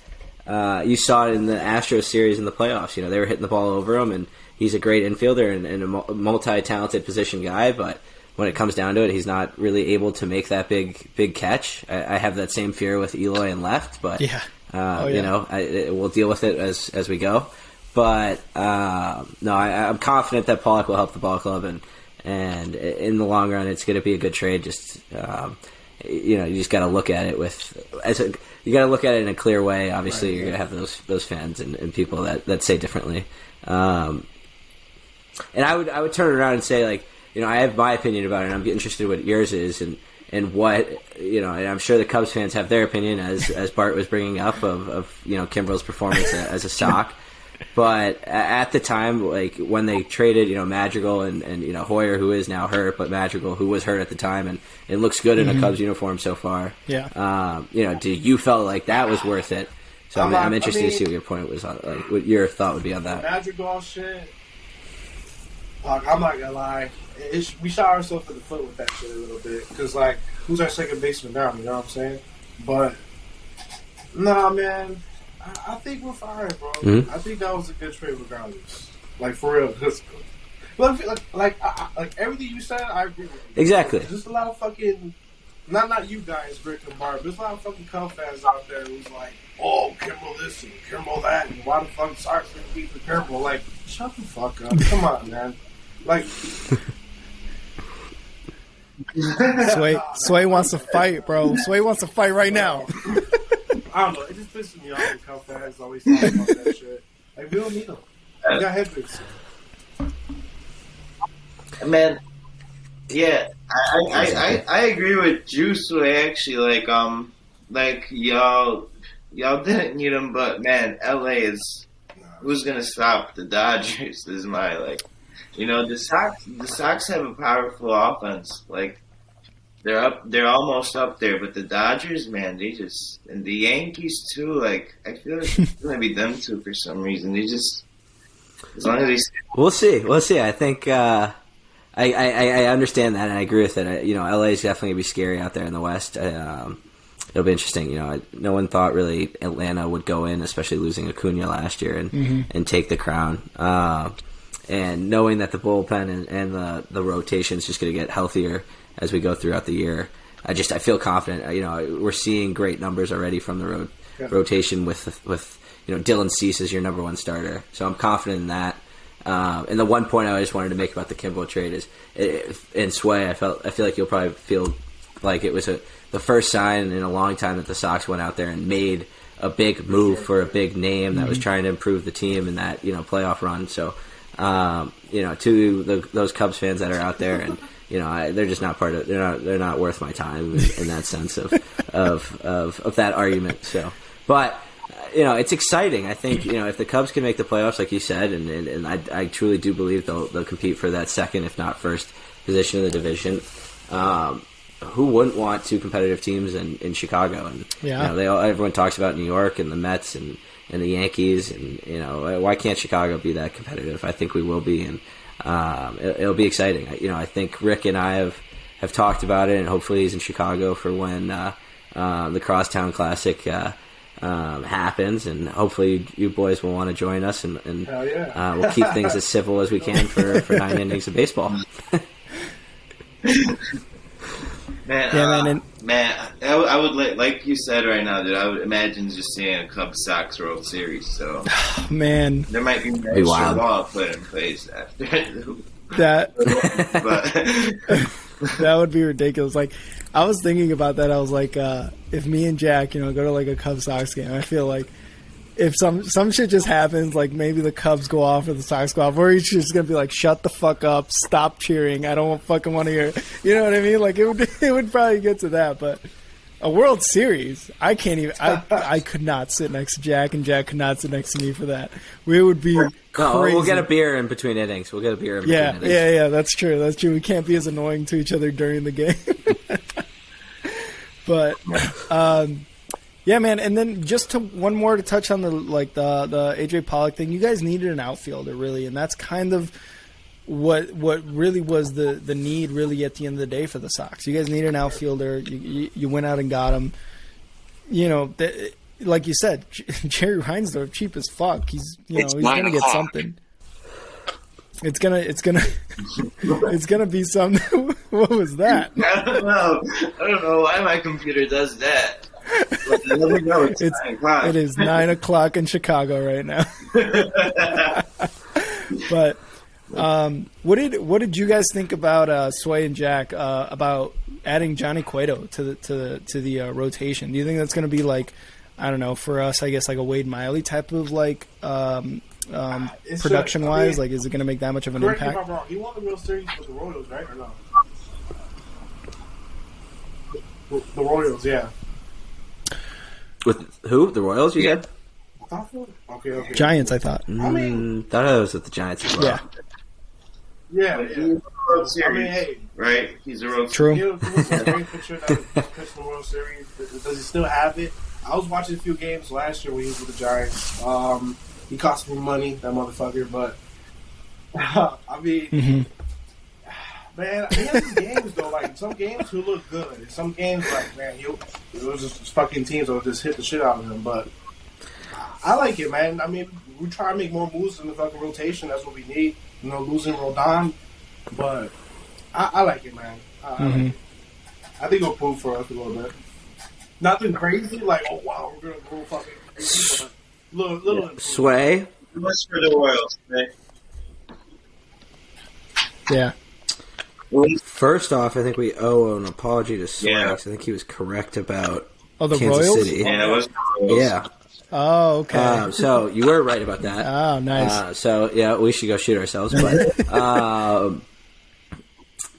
uh, you saw it in the Astros series in the playoffs. You know, they were hitting the ball over him, and he's a great infielder and, and a multi-talented position guy. But when it comes down to it, he's not really able to make that big big catch. I, I have that same fear with Eloy and left, but Yeah. uh, Oh, yeah. you know, I, it, we'll deal with it as as we go. But um, no, I, I'm confident that Pollock will help the ball club, and and in the long run, it's going to be a good trade. Just um, you know, you just got to look at it with as a, you got to look at it in a clear way. Obviously, you're going to have those those fans and, and people that, that say differently. Um, and I would I would turn it around and say like you know I have my opinion about it. and I'm interested in what yours is and and what you know. And I'm sure the Cubs fans have their opinion as as Bart was bringing up of, of you know Kimbrel's performance a- as a stock. But at the time, like when they traded, you know Madrigal and, and you know Heuer, who is now hurt, but Madrigal, who was hurt at the time, and it looks good in a Cubs uniform so far. Yeah. Um, you know, do you felt like that was worth it? So I'm, I'm I'm interested I mean- to see what your point was on, like what your thought would be on that. Madrigal shit. Like, I'm not gonna lie, it's, we shot ourselves in the foot with that shit a little bit. Cause like, who's our second baseman now? You know what I'm saying? But nah, man, I, I think we're fine, bro. Mhm. I think that was a good trade, regardless. Like for real. 'Cause- Like, like, like, I, I- like everything you said, I agree with you. Exactly. Just a lot of fucking, not not you guys, Rick and Bart. There's a lot of fucking Cub fans out there who's like, oh, Kimbrel this and Kimbrel that, and why the fuck Sox gonna beat the Kimbrel? Like, shut the fuck up. Come on, man. Like, Sway Sway wants to fight, bro. Sway wants to fight right now. I don't know. It just pisses me off how Cub fans always talk about that shit. Like, we don't need them. We got Hendriks. Man, yeah, I I, I, I I agree with Juice. Way actually, like um, like y'all y'all didn't need him, but man, LA is who's gonna stop the Dodgers? Is my like, you know, the Sox the Sox have a powerful offense. Like they're up, they're almost up there, but the Dodgers, man, they just and the Yankees too. Like I feel like it's gonna be them too for some reason. They just as long as they We'll see. We'll see. I think uh, I, I I understand that, and I agree with it. I, you know, LA is definitely gonna be scary out there in the West. Um, it'll be interesting. You know, I, no one thought really Atlanta would go in, especially losing Acuna last year and and take the crown. Uh, and knowing that the bullpen and, and the the rotation is just going to get healthier as we go throughout the year, I just I feel confident. You know, we're seeing great numbers already from the road Yeah. rotation with with you know Dylan Cease as your number one starter. So I'm confident in that. Um, and the one point I just wanted to make about the Kimbo trade is in Sway, I felt I feel like you'll probably feel like it was a the first sign in a long time that the Sox went out there and made a big move for a big name that was trying to improve the team in that you know playoff run. So um, you know to the, those Cubs fans that are out there and you know I, they're just not part of they're not they're not worth my time in, in that sense of, of of of that argument. So, but you know, it's exciting. I think you know if the Cubs can make the playoffs, like you said, and and, and I, I truly do believe they'll they'll compete for that second, if not first, position in the division. Um, who wouldn't want two competitive teams in, in Chicago? And Yeah. you know, they all, everyone talks about New York and the Mets and, and the Yankees, and you know why can't Chicago be that competitive? I think we will be, and um, it, it'll be exciting. I- You know, I think Rick and I have have talked about it, and hopefully he's in Chicago for when uh, uh, the Crosstown Classic. Uh, um, happens, and hopefully you boys will want to join us, and, and yeah. uh, we'll keep things as civil as we can for, for nine innings of baseball. Man, Yeah, uh, man, and- man, I, would- I would li- like you said right now, dude. I would imagine just seeing a Cubs Sox World Series. So Man, there might be an extra wild. law put in place after. that but that would be ridiculous. Like I was thinking about that. I was like, uh, if me and Jack, you know, go to like a Cubs Sox game, I feel like if some some shit just happens, like maybe the Cubs go off or the Sox go off, or he's just gonna be like, shut the fuck up, stop cheering. I don't fucking want to hear. You know what I mean? Like it would it would probably get to that, but. A World Series, I can't even. I I could not sit next to Jack, and Jack could not sit next to me for that. We would be crazy. We'll get a beer in between innings. We'll get a beer in between Yeah, innings. yeah, yeah. That's true. That's true. We can't be as annoying to each other during the game. but um, yeah, man. And then just to one more to touch on the like the the AJ Pollock thing. You guys needed an outfielder, really, and that's kind of what what really was the the need really at the end of the day for the Sox. You guys need an outfielder. You you, you went out and got him. You know, th- like you said, Jerry Reinsdorf, cheap as fuck. He's you know It's he's gonna get o'clock. something. It's gonna it's gonna it's gonna be something. what was that? I don't know. I don't know why my computer does that. But I know. It's, It's nine o'clock. it is nine o'clock in Chicago right now. but um, what did what did you guys think about uh, Sway and Jack uh, about adding Johnny Cueto to the to the to the uh, rotation? Do you think that's going to be like I don't know for us? I guess like a Wade Miley type of like um, um, It's production a- I wise. mean, like, is it going to make that much of an Correct me if impact? I'm wrong. He won the World Series with the Royals, right? Or no? The the Royals, yeah. With who? The Royals? You said? I thought. Okay, okay. Giants, I thought. I mean, Mm, thought it was with the Giants as well. Yeah, yeah, But yeah. a World I mean, Series, hey, right? He's a World true. Give, give us a great picture that he pitched the World Series. Does does he still have it? I was watching a few games last year when he was with the Giants. Um, he cost me money, that motherfucker. But I mean, hmm man, he has his games though. Like some games he'll look good, and some games like man, he'll it was just fucking teams will just hit the shit out of him. But I like it, man. I mean, we try to make more moves in the fucking rotation. That's what we need. You know, losing Rodon, but I, I like it, man. I, I like Mhm. it. I think it'll prove for us a little bit. Nothing crazy, like oh wow, we're gonna go fucking crazy, but little little. improvement. Sway. Much for the Royals, right? Yeah. First off, I think we owe an apology to Sway. Yeah. 'cause I think he was correct about Oh, the Kansas Royals. City. Yeah, it was Royals. Yeah. Oh, okay. Um, so you were right about that. oh, nice. Uh, so yeah, we should go shoot ourselves. But um,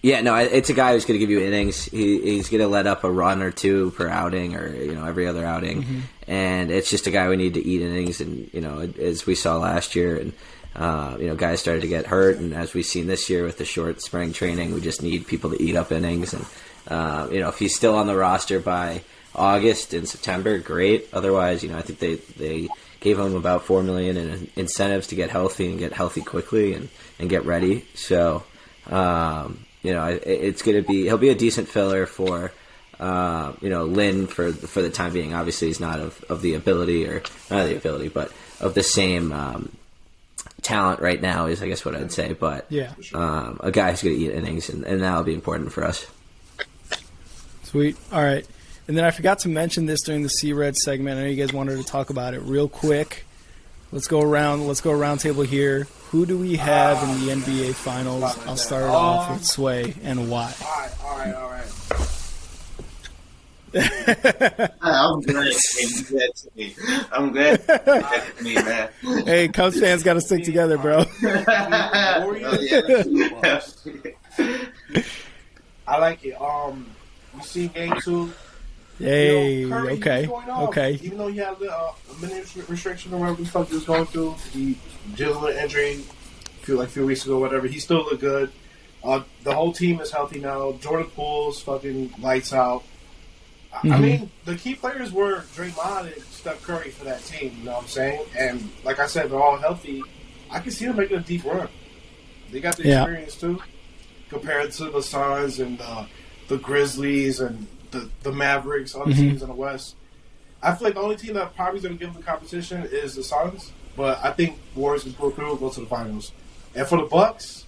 yeah, no, it's a guy who's going to give you innings. He, he's going to let up a run or two per outing, or you know every other outing, Mm-hmm. and it's just a guy we need to eat innings. And you know, as we saw last year, and uh, you know, guys started to get hurt, and as we've seen this year with the short spring training, we just need people to eat up innings. And uh, you know, if he's still on the roster by August and September, great. Otherwise, you know, I think they they gave him about four million in incentives to get healthy and get healthy quickly and, and get ready. So, um, you know, it, it's going to be he'll be a decent filler for Uh, you know, Lynn for for the time being, obviously, he's not of, of the ability or not the ability, but of the same um, talent right now is, I guess, what I'd say. But Yeah. um, a guy who's going to eat innings, and, and that'll be important for us. Sweet. All right. And then I forgot to mention this during the C Red segment. I know you guys wanted to talk about it real quick. Let's go around. Let's go around table here. Who do we have in the NBA Finals? I'll start it off with Sway and why. All right, all right, all right. I'm glad you gave that to me. I'm glad you gave that to me, man. Hey, Cubs fans got to stick together, bro. I like it. Um, you see game two. Hey, you know, Curry, okay, was okay. Even though he had a, uh, a minute restriction or whatever the fuck he was going through, he dealing with injury. Feel like a few weeks ago, whatever. He still looked good. Uh, the whole team is healthy now. Jordan Poole's fucking lights out. I- I mean, the key players were Draymond and Steph Curry for that team. You know what I'm saying? And like I said, they're all healthy. I can see them making a deep run. They got the Yeah. experience too, compared to the Suns and uh, the Grizzlies and the, the Mavericks, other Mhm. teams in the West. I feel like the only team that probably is going to give them the competition is the Suns. But I think Warriors can pull through and go to the finals. And for the Bucks,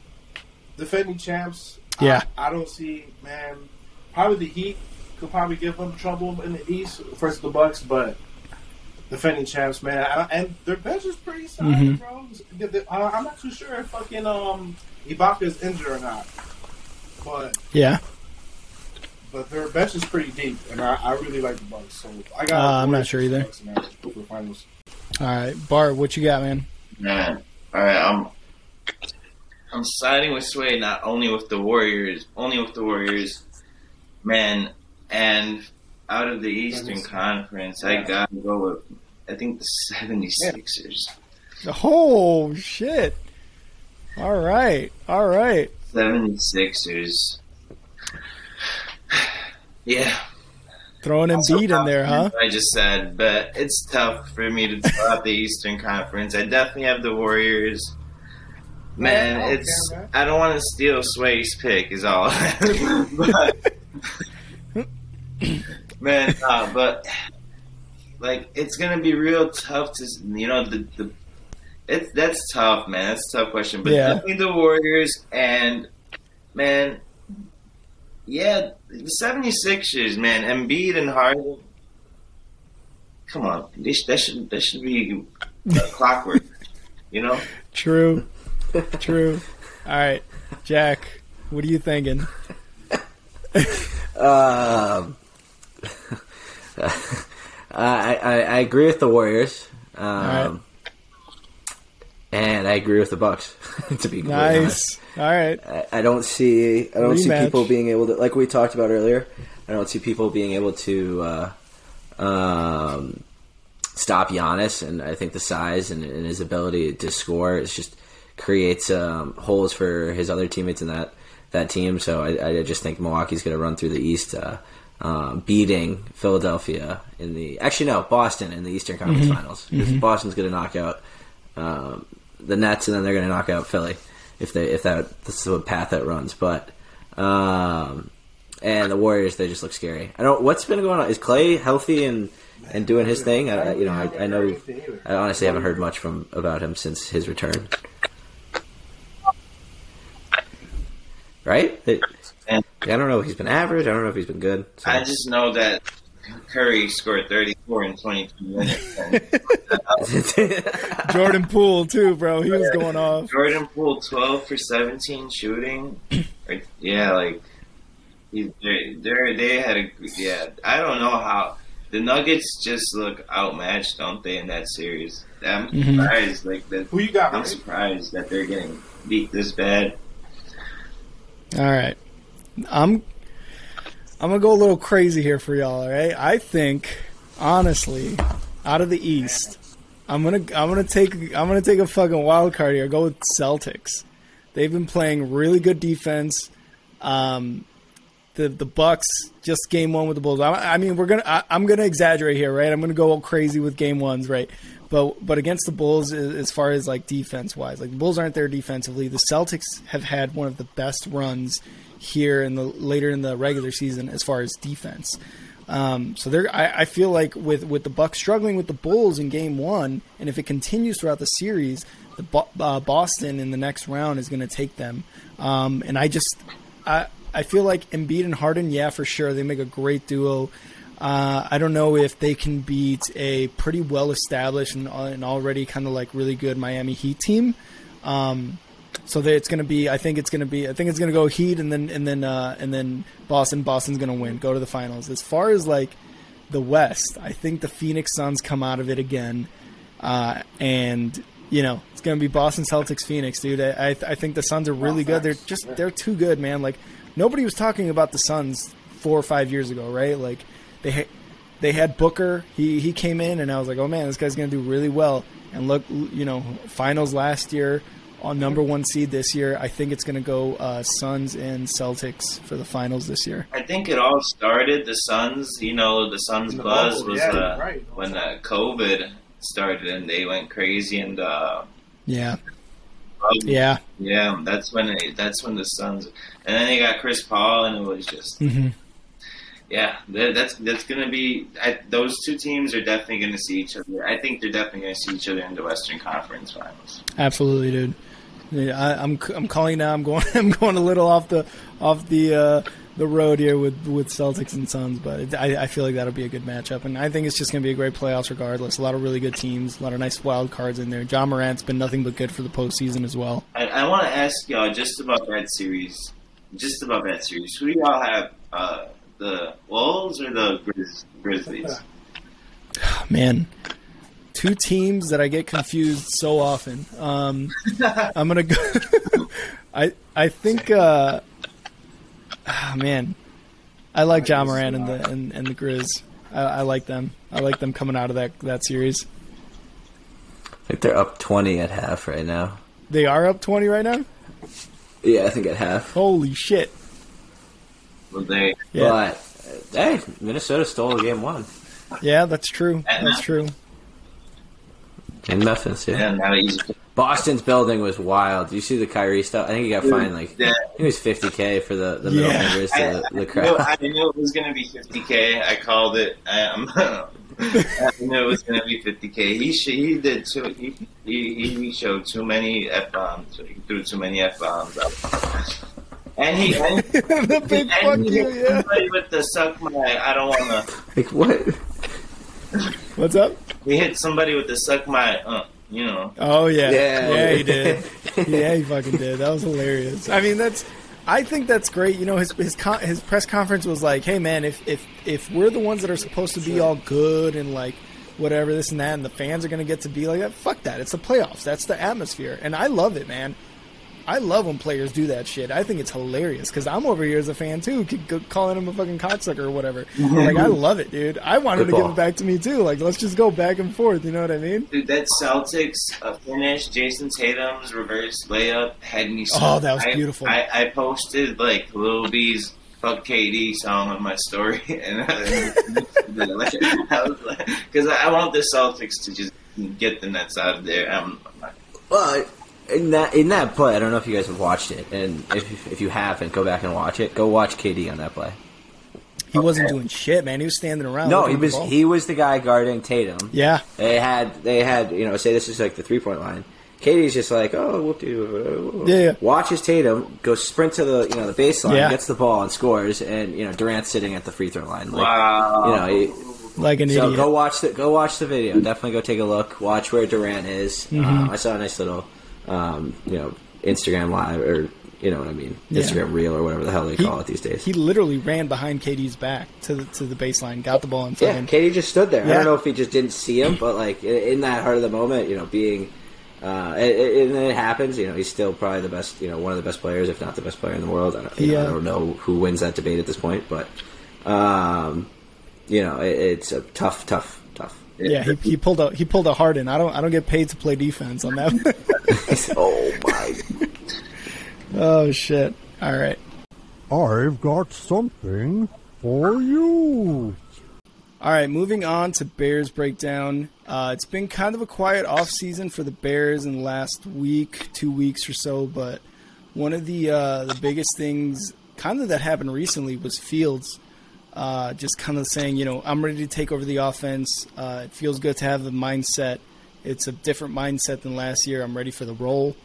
defending champs, I- Yeah. I, don't see man. Probably the Heat could probably give them trouble in the East versus the Bucks, but defending champs, man, I, and their bench is pretty solid, Mhm. bro. The- the- I- I'm not too sure if fucking um Ibaka is injured or not, but Yeah. but their bench is pretty deep, and I, I really like the Bucks. So I got. Uh, I'm not sure either. Bucks in for finals. All right, Bart, what you got, man? Man, all right, I'm I'm siding with Sway not only with the Warriors, only with the Warriors, man, and out of the Eastern Conference, I gotta go with I think the 76ers. Oh shit! All right, all right. 76ers. Yeah. Throwing Embiid in there, huh? I just said, but it's tough for me to throw out the Eastern Conference. I definitely have the Warriors. Man, Yeah, it's man. I don't want to steal Sway's pick, is all. but, man, uh, but like it's gonna be real tough to you know the the it's that's tough, man. That's a tough question, but Yeah. definitely the Warriors and man, yeah, the 76ers, man, Embiid and Harden. Come on, they sh- that should that should be uh, clockwork, you know. True, true. All right, Jack, what are you thinking? Um, I, I I agree with the Warriors. Um. And I agree with the Bucks. to be honest, Nice. All right. I, I don't see I don't see people being able to like we talked about earlier. I don't see people being able to uh, um, stop Giannis, and I think the size and, and his ability to score is just creates um, holes for his other teammates in that that team. So I, I just think Milwaukee's going to run through the East, uh, um, beating Philadelphia in the actually no Boston in the Eastern Conference Finals because Boston's going to knock out um, the Nets, and then they're going to knock out Philly if they if that this is the path that runs. But um, and the Warriors, they just look scary. I don't. What's been going on? Is Clay healthy and and doing his thing? I, I- you know, I, I know. I honestly haven't heard much from about him since his return. Right? It- And I don't know if he's been average. I don't know if he's been good. So. I just know that Curry scored 34 in 22 minutes. And Jordan Poole too, bro. He was going off. Jordan Poole 12 for 17 shooting. Yeah, like they're, they're had a yeah. I don't know how the Nuggets just look outmatched, don't they, in that series? I'm Mhm. surprised. Like that, Who you got? I'm Ray? surprised that they're getting beat this bad. All right. I'm I'm gonna go a little crazy here for y'all. All right. I think honestly, out of the East, I'm gonna I'm gonna take I'm gonna take a fucking wild card here. Go with Celtics. They've been playing really good defense. Um, the the Bucks just game one with the Bulls. I, I mean, we're gonna I, I'm gonna exaggerate here, right? I'm gonna go crazy with game ones, right? But but against the Bulls, as as far as like defense wise, like the Bulls aren't there defensively. The Celtics have had one of the best runs here in the later in the regular season as far as defense. Um, so there, I, I feel like with with the Bucks struggling with the Bulls in Game One, and if it continues throughout the series, the Bo- uh, Boston in the next round is going to take them. Um, and I just, I I feel like Embiid and Harden, yeah, for sure, they make a great duo. Uh, I don't know if they can beat a pretty well established and, and already kind of like really good Miami Heat team. Um, so it's going to be. I think it's going to be. I think it's going to go Heat and then and then uh, and then Boston. Boston's going to win. Go to the finals. As far as like the West, I think the Phoenix Suns come out of it again, uh, and you know it's going to be Boston Celtics Phoenix, dude. I I think the Suns are really good. They're just they're too good, man. Like nobody was talking about the Suns four or five years ago, right? Like they ha- they had Booker. He he came in, and I was like, oh man, this guy's to do really well. And look, you know, finals last year on number one seed this year. I think it's going to go uh, Suns and Celtics for the finals this year. I think it all started the Suns. You know, the Suns The buzz bubble, was yeah, uh, right. when uh, COVID started and they went crazy and uh, Yeah, um, yeah, yeah, that's when it, that's when the Suns and then they got Chris Paul and it was just hmm yeah that's that's gonna be I, those two teams are definitely gonna see each other. I think they're definitely gonna see each other in the Western Conference Finals. absolutely, dude. Yeah, I, I'm I'm calling now. I'm going I'm going a little off the off the uh, the road here with with Celtics and Suns, but it, I, I feel like that'll be a good matchup, and I think it's just going to be a great playoffs regardless. A lot of really good teams, a lot of nice wild cards in there. Ja Morant's been nothing but good for the postseason as well. I, I want to ask y'all just about that series, just about that series. Who do y'all have? Uh, the Wolves or the Grizz- Grizzlies? Man, two teams that I get confused so often. Um, I'm gonna go. I I think. Uh, ah, man, I like Ja Morant and the and, and the Grizz. I, I like them. I like them coming out of that that series. I think they're up 20 at half right now. They are up twenty right now. Yeah, I think at half. Holy shit! Will they? Yeah, But, hey, Minnesota stole game one yeah, that's true. That's true. In Memphis. Yeah. Yeah, now he's Boston's building was wild. Do you see the Kyrie stuff? I think he got fined like yeah. I it was 50k for the the Yeah. middle fingers to the, the I, knew. I knew it was going to be 50k. I called it. Um, I knew it was going to be 50k. He he did too. He, he he showed too many f bombs. He threw too many f bombs up. And he and, the big fuck and he you. Yeah. with the suck my. I don't want to. Like what? What's up? We hit somebody with the suck my. Uh, you know. Oh yeah, Yeah. yeah, he did. yeah, he fucking did. That was hilarious. I mean, that's. I think that's great. You know, his his con- his press conference was like, "Hey, man, if if if we're the ones that are supposed to be all good and like whatever this and that, and the fans are gonna get to be like that, fuck that. It's the playoffs. That's the atmosphere, and I love it, man. I love when players do that shit. I think it's hilarious because I'm over here as a fan too, c- c- calling him a fucking cocksucker or whatever. like I love it, dude. I want him to Good give it back to me too. Like let's just go back and forth. You know what I mean? Dude, that Celtics uh, finish, Jayson Tatum's reverse layup had me. So, Oh, that was I- beautiful. I, I posted like Lil B's "Fuck KD" song on my story, and I, I was like, because I want the Celtics to just get the Nets out of there. Um, Well, in that in that play, I don't know if you guys have watched it, and if if you haven't, go back and watch it. Go watch KD on that play. He wasn't doing shit, man. He was standing around. No, he was he was the guy guarding Tatum. Yeah, They had they had you know say this is like the three point line. KD's just like oh whoop de Yeah, yeah. Watches Tatum go sprint to the you know the baseline, Yeah. gets the ball and scores, and you know Durant's sitting at the free throw line. Like, wow. You know, he, like an so idiot. go watch the go watch the video. Definitely go take a look. Watch where Durant is. Mm-hmm. Um, I saw a nice little um, you know Instagram live or you know what I mean Yeah. Instagram reel or whatever the hell they He- call it these days. He literally ran behind KD's back to the to the baseline, got the ball in Yeah. KD just stood there. I don't know if he just didn't see him, but like in that heart of the moment, you know, being uh, and it happens. You know, he's still probably the best. You know, one of the best players, if not the best player in the world. I don't, you know, Yeah. I don't know who wins that debate at this point, but um, you know, it, it's a tough, tough, tough. yeah, he, he pulled a he pulled a Harden. I don't I don't get paid to play defense on that. oh my! oh shit! All right. I've got something for you. All right, moving on to Bears breakdown. Uh, it's been kind of a quiet off season for the Bears in the last week, two weeks or so. But one of the uh, the biggest things kind of that happened recently was Fields uh, just kind of saying, you know, I'm ready to take over the offense. Uh, it feels good to have the mindset. It's a different mindset than last year. I'm ready for the role.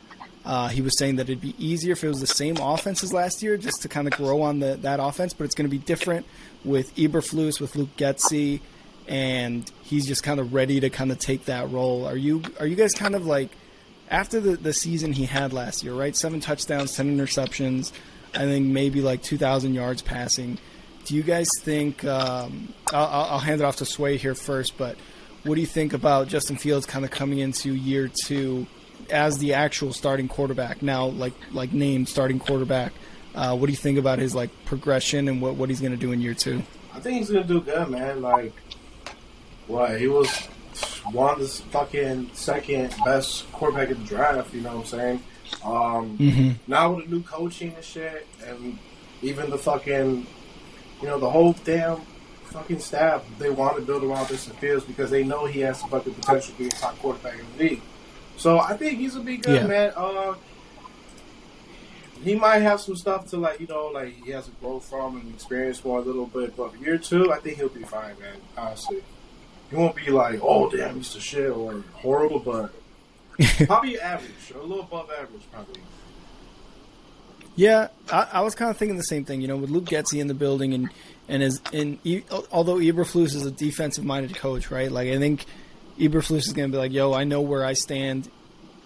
Uh, he was saying that it'd be easier if it was the same offense as last year, just to kind of grow on the, that offense. But it's going to be different with Eberflus, with Luke Getsy, and he's just kind of ready to kind of take that role. Are you are you guys kind of like after the the season he had last year, right? Seven touchdowns, ten interceptions, I think maybe like two thousand yards passing. Do you guys think? Um, I'll, I'll hand it off to Sway here first, but what do you think about Justin Fields kind of coming into year two? as the actual starting quarterback now, like like named starting quarterback. Uh, what do you think about his like progression and what what he's going to do in year two? I think he's gonna do good, man. Like, what he was one of the fucking second best quarterback in the draft. You know what I'm saying? Um, Mm-hmm. Now with the new coaching and shit, and even the fucking, you know, the whole damn fucking staff, they want to build around Justin Fields because they know he has the fucking potential to be a top quarterback in the league. So I think he's gonna be good, Yeah. man. Uh, he might have some stuff to like, you know, like he has to grow from and experience more a little bit. But year two, I think he'll be fine, man. Honestly, he won't be like, oh damn, he's the shit or horrible, but probably average or a little above average, probably. Yeah, I, I was kind of thinking the same thing. You know, with Luke Getsy in the building and and as and although Eberflus is a defensive minded coach, right? Like I think Eberflus is going to be like, "Yo, I know where I stand."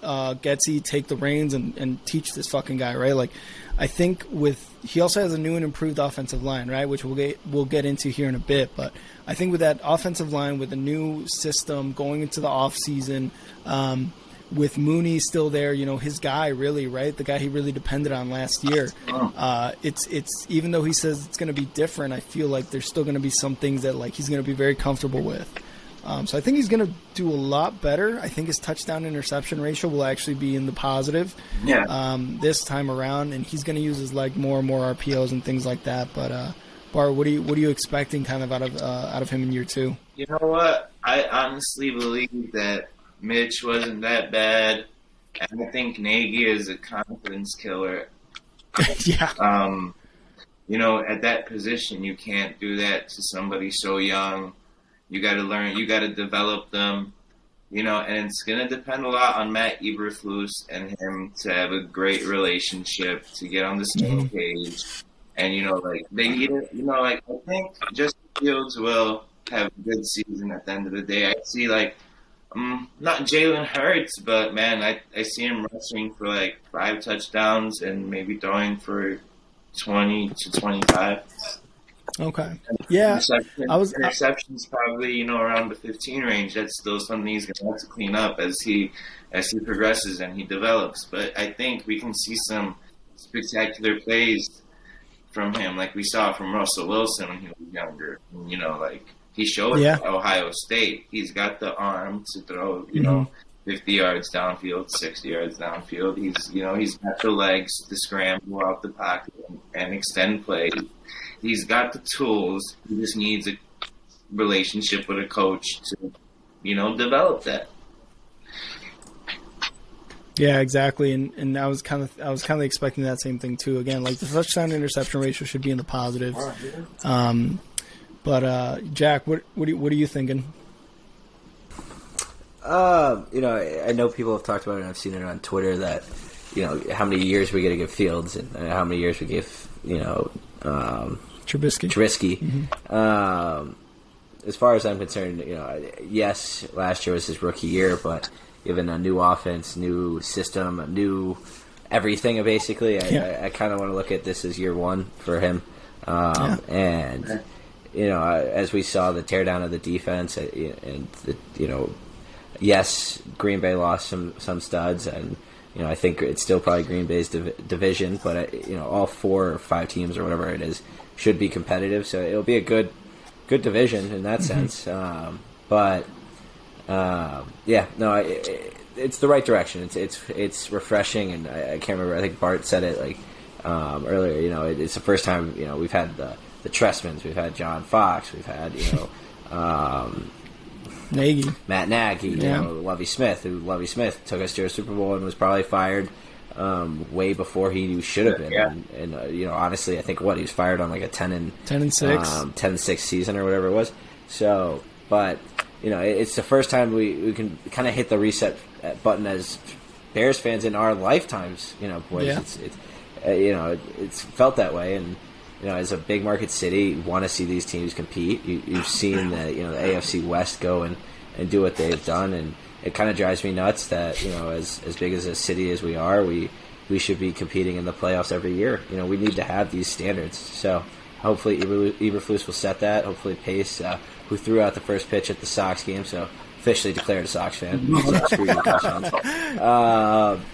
Uh, Getzey, take the reins and, and teach this fucking guy, right? Like, I think with he also has a new and improved offensive line, right? Which we'll get we'll get into here in a bit. But I think with that offensive line, with a new system going into the off season, um, with Mooney still there, you know, his guy really, right? The guy he really depended on last year. Uh, it's it's even though he says it's going to be different, I feel like there's still going to be some things that like he's going to be very comfortable with. Um, so I think he's going to do a lot better. I think his touchdown interception ratio will actually be in the positive Yeah. um, this time around, and he's going to use his leg more and more RPOs and things like that. But uh, Bar, what are you what are you expecting kind of out of uh, out of him in year two? You know what? I honestly believe that Mitch wasn't that bad. And I think Nagy is a confidence killer. yeah, Um, you know, at that position, you can't do that to somebody so young. You got to learn. You got to develop them. You know, and it's gonna depend a lot on Matt Eberflus and him to have a great relationship, to get on the same page, and you know, like they need it. You know, like I think Justin Fields will have a good season at the end of the day. I see like. Um, not Jalen Hurts, but man, I, I see him rushing for like five touchdowns and maybe throwing for 20 to 25. okay, yeah. Interception, I was- interceptions probably you know around the 15 range. That's still something he's gonna have to clean up as he as he progresses and he develops. But I think we can see some spectacular plays from him, like we saw from Russell Wilson when he was younger. You know, like he showed Yeah. Ohio State. He's got the arm to throw. You know. 50 yards downfield, 60 yards downfield. He's, you know, he's got the legs to scramble out the pocket and, and extend play. He's got the tools. He just needs a relationship with a coach to, you know, develop that. Yeah, exactly, and and I was kind of I was kind of expecting that same thing too. Again, like the touchdown interception ratio should be in the positives. Um, but uh, Jack, what what are, you- what are you thinking? Uh, you know, I- I know people have talked about it. and I've seen it on Twitter that you know how many years we got to give Fields and how many years we give you know um, Trubisky. Trubisky. Um, as far as I'm concerned, you know, yes, last year was his rookie year, but given a new offense, new system, a new everything, basically, I, Yeah. I, I kind of want to look at this as year one for him. Um, And you know, as we saw the teardown of the defense, uh, and the, you know, yes, Green Bay lost some some studs, and you know, I think it's still probably Green Bay's div- division, but uh, you know, all four or five teams or whatever it is should be competitive. So it'll be a good good division in that sense. Um, but um, yeah, no, I, it, it's the right direction. It's it's it's refreshing, and I, I can't remember. I think Bart said it like um, earlier. You know, it, it's the first time you know we've had the the Trestmans, we've had John Fox, we've had you know. Um, Nagy. Matt Nagy, you Yeah. know, Lovie Smith, who Lovie Smith took us to a Super Bowl and was probably fired um, way before he should have been. Yeah. And, and uh, you know, honestly, I think what he was fired on like a ten and 10 and 6. um, 10-6 season or whatever it was. So, but you know, it, it's the first time we, we can kind of hit the reset button as Bears fans in our lifetimes. You know, boys, Yeah. it's, it's uh, you know, it, it's felt that way, and you know, as a big market city, you want to see these teams compete. You, you've seen the you know the AFC West go and, and do what they've done, and it kind of drives me nuts that you know, as as big as a city as we are, we we should be competing in the playoffs every year. You know, we need to have these standards. So hopefully, Eber- Eberflus will set that. Hopefully, Pace, uh, who threw out the first pitch at the Sox game, so officially declared a Sox fan. So you, Cubs. Um,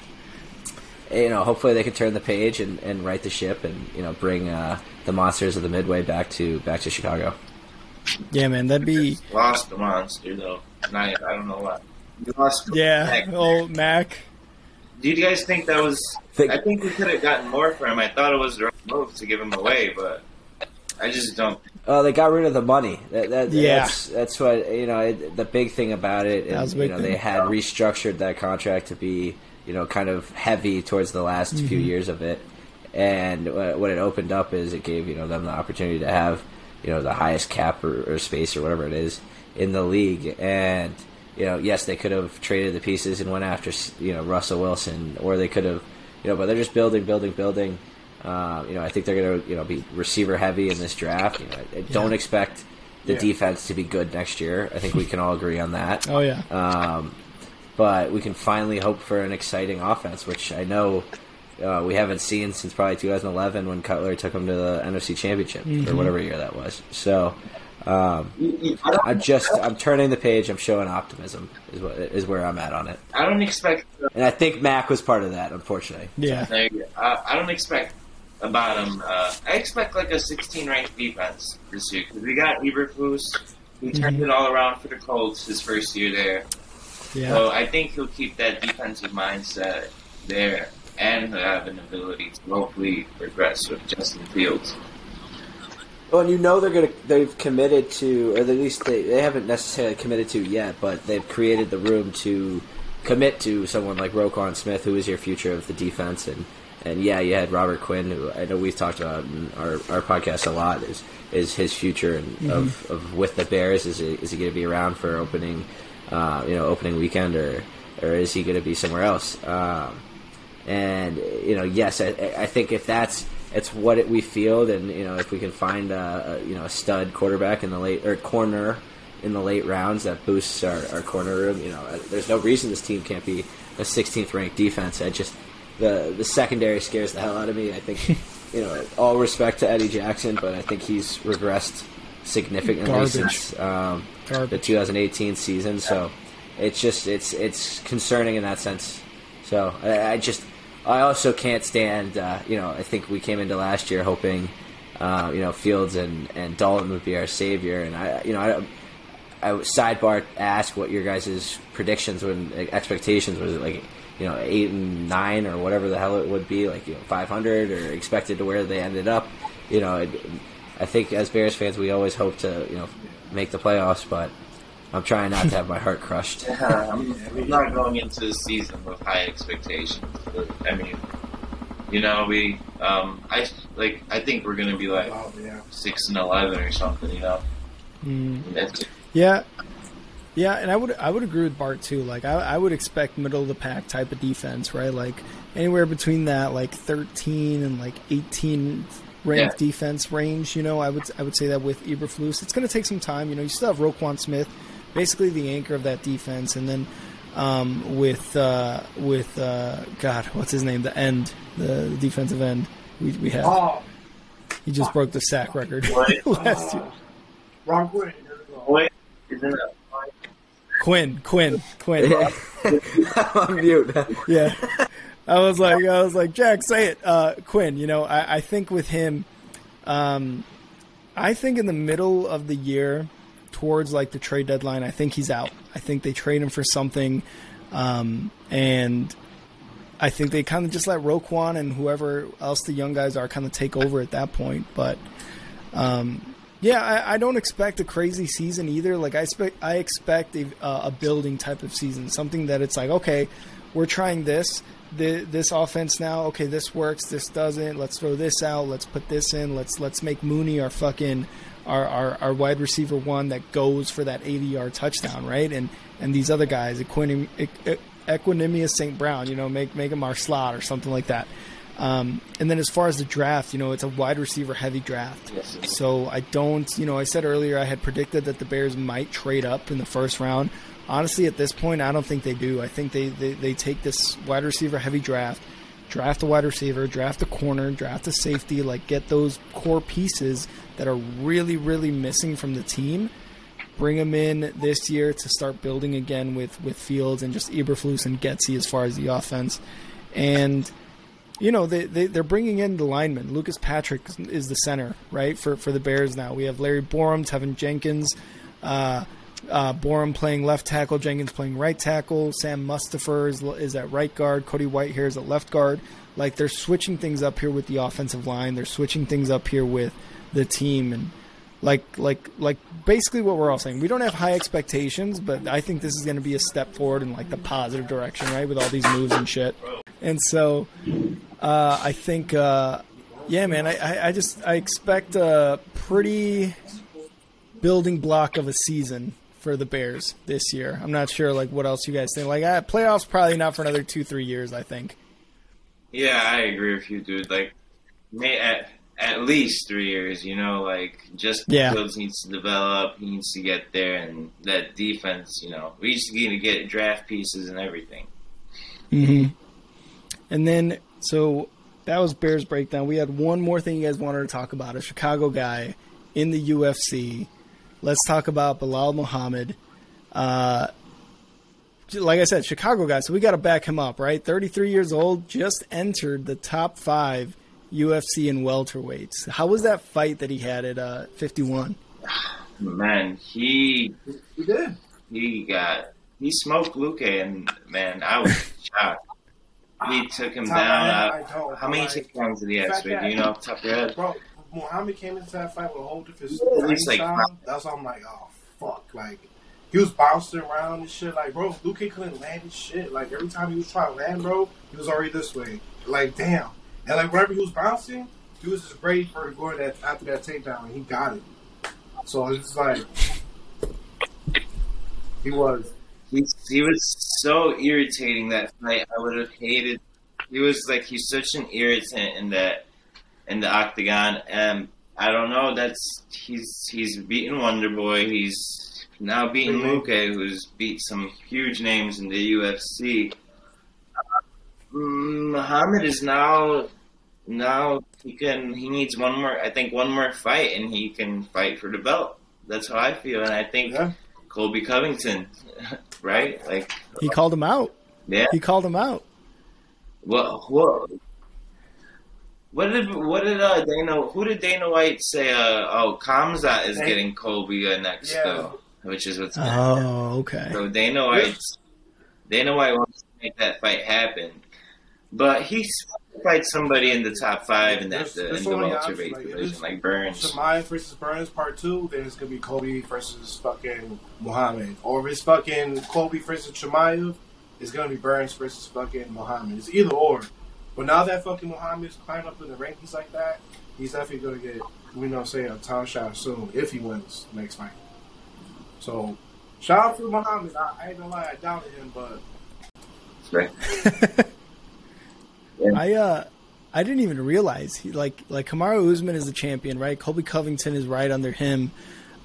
you know, hopefully they can turn the page and, and right the ship and you know bring uh, the monsters of the Midway back to back to Chicago. yeah, man, that'd be. Lost the monster though. Not, I don't know what. We lost. Yeah. Heck. Oh, Mac. Do you guys think that was? Think- I think we could have gotten more for him. I thought it was the right move to give him away, but I just don't. Oh, they got rid of the money. That, that, Yeah. that's that's what you know. It, the big thing about it, and, you know, thing. they had restructured that contract to be you know kind of heavy towards the last few Mm-hmm. years of it, and what it opened up is it gave you know them the opportunity to have you know the highest cap or, or space or whatever it is in the league, and you know yes they could have traded the pieces and went after you know Russell Wilson, or they could have you know, but they're just building, building, building. Uh, you know, I think they're going to you know be receiver heavy in this draft. You know, I, I don't expect the Yeah. defense to be good next year. I think we can all agree on that. Oh, yeah. Um, but we can finally hope for an exciting offense, which I know uh, we haven't seen since probably 2011 when Cutler took them to the NFC Championship or whatever year that was. So um, I'm just I'm turning the page. I'm showing optimism is what is where I'm at on it, I don't expect. and I think Mac was part of that. Unfortunately, Yeah. I, I don't expect a bottom. Uh, I expect like a 16 ranked defense this year because we got Eberflus. who turned it all around for the Colts his first year there. Yeah. So I think he'll keep that defensive mindset there, and he'll have an ability to hopefully progress with Justin Fields. Well, and you know they're gonna they've committed to, or at least they, they haven't necessarily committed to yet, but they've created the room to commit to someone like Roquan Smith, who is your future of the defense, and and yeah, you had Robert Quinn, who I know we've talked about in our, our podcast a lot, is is his future and of, of with the Bears. Is it, is he going to be around for opening, uh, you know, opening weekend, or or is he going to be somewhere else? Um, and you know, yes, I, I think if that's it's what it, we feel, then you know, if we can find a, a you know a stud quarterback in the late or corner in the late rounds that boosts our, our corner room, you know, uh, there's no reason this team can't be a 16th ranked defense. I just the the secondary scares the hell out of me. I think you know, all respect to Eddie Jackson, but I think he's regressed significantly Garbage. since um, the 2018 season. So it's just it's it's concerning in that sense. So I, I just I also can't stand. Uh, you know, I think we came into last year hoping, uh, you know, Fields and and Dalton would be our savior, and I you know I. I sidebar ask what your guys' predictions when expectations was it like you know eight and nine or whatever the hell it would be like you know five hundred or expected to where they ended up you know it, I think as Bears fans we always hope to you know make the playoffs but I'm trying not to have my heart crushed I'm, I'm not going into the season with high expectations. But, I mean, you know, we um, I like I think we're gonna be like Oh, yeah. six and eleven or something. You know, Mm. Yeah, yeah, and I would I would agree with Bart too. Like I, I would expect middle of the pack type of defense, right? Like anywhere between that like thirteen and like eighteen ranked Yeah. defense range. You know, I would I would say that with Eberflus, it's going to take some time. You know, you still have Roquan Smith, basically the anchor of that defense, and then um, with uh, with uh, God, what's his name? The end, the defensive end. We we have. Oh, He just broke the sack record last year. wrong Quinn. There we go. what isn't? Quinn, Quinn, Quinn. on mute yeah. I was like, I was like, Jack, say it, uh, Quinn. You know, I, I think with him, um, I think in the middle of the year, towards like the trade deadline, I think he's out. I think they trade him for something, um, and I think they kind of just let Roquan and whoever else the young guys are kind of take over at that point. But um, Yeah, I, I don't expect a crazy season either. Like I expect, I expect a, a building type of season, something that it's like, okay, we're trying this, the, this offense now. Okay, this works, this doesn't. Let's throw this out. Let's put this in. Let's let's make Mooney our fucking our, our, our wide receiver one that goes for that 80 yard touchdown, right? And and these other guys, Equinim, Equanimeous St. Brown, you know, make make him our slot or something like that. Um, and then as far as the draft, you know, it's a wide receiver heavy draft. Yes. So I don't, you know, I said earlier I had predicted that the Bears might trade up in the first round. Honestly, at this point, I don't think they do. I think they, they, they take this wide receiver heavy draft, draft a wide receiver, draft a corner, draft a safety, like get those core pieces that are really, really missing from the team. Bring them in this year to start building again with, with Fields and just Eberflus and Getsy as far as the offense. And – you know they, they they're bringing in the linemen. Lucas Patrick is the center, right for for the Bears now. We have Larry Borom, Teven Jenkins, uh, uh, Borom playing left tackle, Jenkins playing right tackle. Sam Mustipher is, is at right guard. Cody Whitehair is at left guard. Like they're switching things up here with the offensive line. They're switching things up here with the team and like like like basically what we're all saying. We don't have high expectations, but I think this is going to be a step forward in like the positive direction, right? With all these moves and shit. And so uh, I think, uh, yeah, man, I, I, just I expect a pretty building block of a season for the Bears this year. I'm not sure like what else you guys think. Like playoffs probably not for another two three years. I think. Yeah, I agree with you, dude. Like, may at least three years. You know, like just Yeah. Fields needs to develop. He needs to get there, and that defense. You know, we just need to get draft pieces and everything. Mm-hmm. And then, so that was Bears breakdown. We had one more thing you guys wanted to talk about: a Chicago guy in the UFC. Let's talk about Belal Muhammad. Uh, like I said, Chicago guy. So we got to back him up, right? 33 years old, just entered the top five UFC and welterweights. How was that fight that he had at uh, 51? Man, he He did. he got he smoked Luque, and man, I was shocked. He took him Top down. man, Uh, how many like, takedowns did he have? Do you know off the top of your head? Bro, Muhammad came into that fight with a whole different At least, like, style. That's why I'm like, oh fuck, like he was bouncing around and shit. Like, bro, Luque couldn't land his shit. Like every time he was trying to land, bro, he was already this way. Like, damn. And like whenever he was bouncing, he was just ready for going that after that takedown, and he got it. So it's like he was. He, he was so irritating that fight. I would have hated. He was like he's such an irritant in that in the octagon, and I don't know. That's he's he's beaten Wonder Boy. He's now beaten Mhm. Luque, who's beat some huge names in the UFC. Uh, Muhammad is now now he can he needs one more. I think one more fight, and he can fight for the belt. That's how I feel, and I think Yeah. Colby Covington, right? Like He called him out. yeah. He called him out. What what what did what did uh Dana who did Dana White say uh oh Khamzat is Hey. getting Colby uh, next Yeah. though which is what's Oh, okay. so Dana White Dana White wants to make that fight happen but he's fight somebody in the top five in that There's- uh, the, there's in so the many welterweight like, division it's- like Burns Chimaev versus Burns part two, then it's gonna be Colby versus fucking Muhammad. Or if it's fucking Colby versus Chimaev, it's gonna be Burns versus fucking Muhammad. It's either or. But now that fucking Muhammad's climbing up in the rankings like that, he's definitely gonna get, you know, say a time shot soon if he wins next fight. So, shout out to Muhammad. I, I ain't gonna lie, I doubted him, but right I uh I didn't even realize he like like Kamaru Usman is the champion, right? Colby Covington is right under him.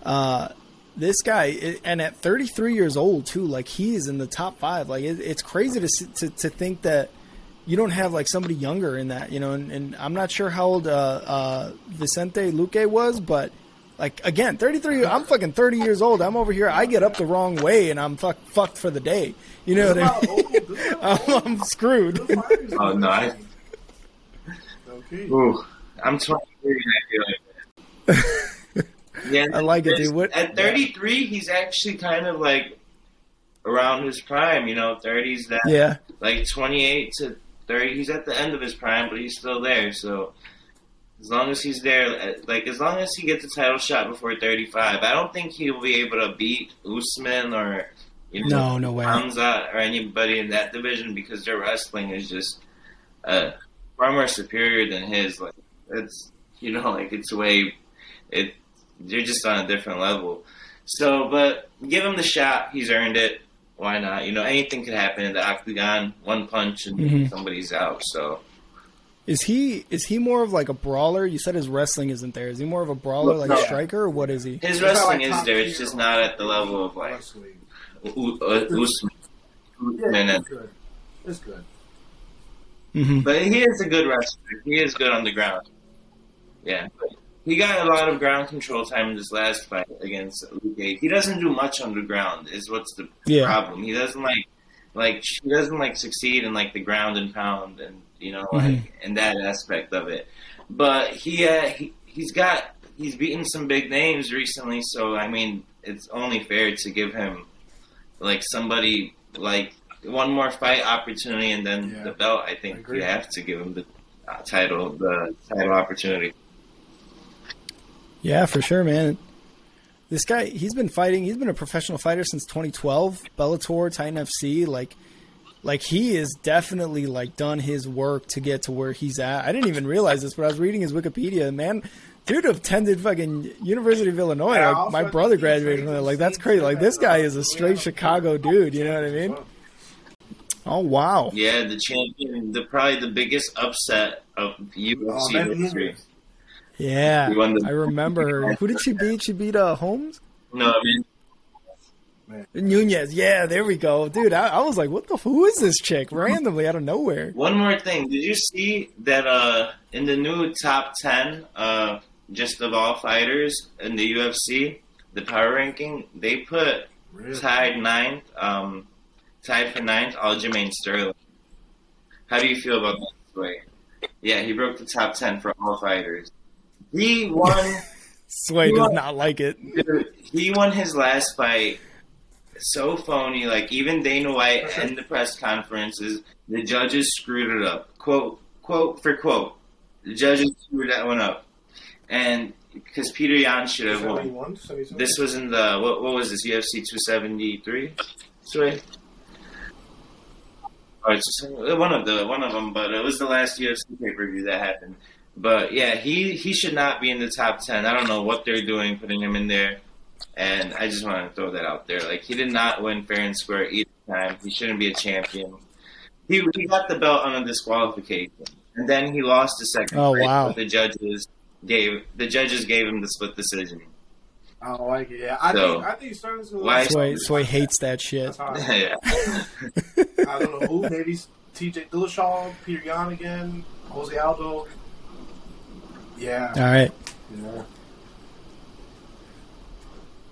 Uh this guy and at 33 years old too, like he is in the top 5. Like it, it's crazy to, to to think that you don't have like somebody younger in that, you know, and, and I'm not sure how old uh uh Vicente Luque was, but like again, 33 I'm fucking 30 years old. I'm over here. I get up the wrong way and I'm fuck, fucked for the day. You know what I mean? I'm, I'm screwed. Oh, no, I- Okay. Ooh, I'm 23 and I feel like. Yeah, I like it, dude. What- at 33, he's actually kind of like around his prime. You know, 30s that yeah. like 28 to 30. He's at the end of his prime, but he's still there. So As long as he's there, uh, like as long as he gets a title shot before 35, I don't think he'll be able to beat Usman or you know, No, no way. Hamza or anybody in that division because their wrestling is just uh, far more superior than his. Like it's you know, like it's way it. You're just on a different level. So, but give him the shot. He's earned it. Why not? You know, anything could happen in the octagon. One punch and Mhm. somebody's out. So. Is he is he more of like a brawler? You said his wrestling isn't there. Is he more of a brawler, like No. a striker, or what is he? His wrestling like, is top there. It's just not at the level of like wrestling. U- uh, Usman. Yeah, it's good. It's good. hmm But he is a good wrestler. He is good on the ground. Yeah. But he got a lot of ground control time in this last fight against Luque He doesn't do much on the ground. Is what's the Yeah. problem? He doesn't like like he doesn't like succeed in like the ground and pound and you know like Mhm. in that aspect of it. But he uh, he he's got he's beaten some big names recently. So I mean, it's only fair to give him like somebody like one more fight opportunity and then Yeah. the belt. I I think agree. you have to give him the uh, title, the title opportunity. Yeah, for sure, man. This guy, he's been fighting. He's been a professional fighter since 2012. Bellator, Titan FC, like, like he is definitely like done his work to get to where he's at. I didn't even realize this, but I was reading his Wikipedia. Man, dude attended fucking University of Illinois. Like my brother graduated from there. Like that's crazy. Like this guy is a straight. Chicago dude. You know what I mean? Oh wow. Yeah, the champion, the probably the biggest upset of Oh, UFC man, history. Yeah, the- I remember. Who did she beat? She beat uh, Holmes. No, I mean Nunes, yeah, there we go, dude. I, I was like, "What the? Who is this chick?" Randomly out of nowhere. One more thing. Did you see that uh, in the new top 10 uh, just of all fighters in the UFC, the power ranking, they put Really? tied ninth, um, tied for ninth, Aljamain Sterling. How do you feel about that way? Yeah, he broke the top 10 for all fighters. He won. Sway does not like it. Dude, he won his last fight so phony. Like even Dana White and the press conferences, the judges screwed it up. Quote quote for quote, the judges screwed that one up, and because Petr Yan should have won. 71, 77? This was in the what, what was this UFC two seventy three? Sorry. Or it's uh, one of the one of them, but it was the last UFC pay per view that happened. But yeah, he he should not be in the top ten. I don't know what they're doing putting him in there, and I just want to throw that out there. Like he did not win fair and square either time. He shouldn't be a champion. He he got the belt on a disqualification, and then he lost the second Oh, fight, wow. but the judges gave the judges gave him the split decision. I don't like it. Yeah, I So, think I think Sterling's gonna why- Sway Sway hates that shit. That's I, yeah. I don't know who. Maybe T.J. Dillashaw, Petr Yan again, Jose Aldo. Yeah, All right, yeah.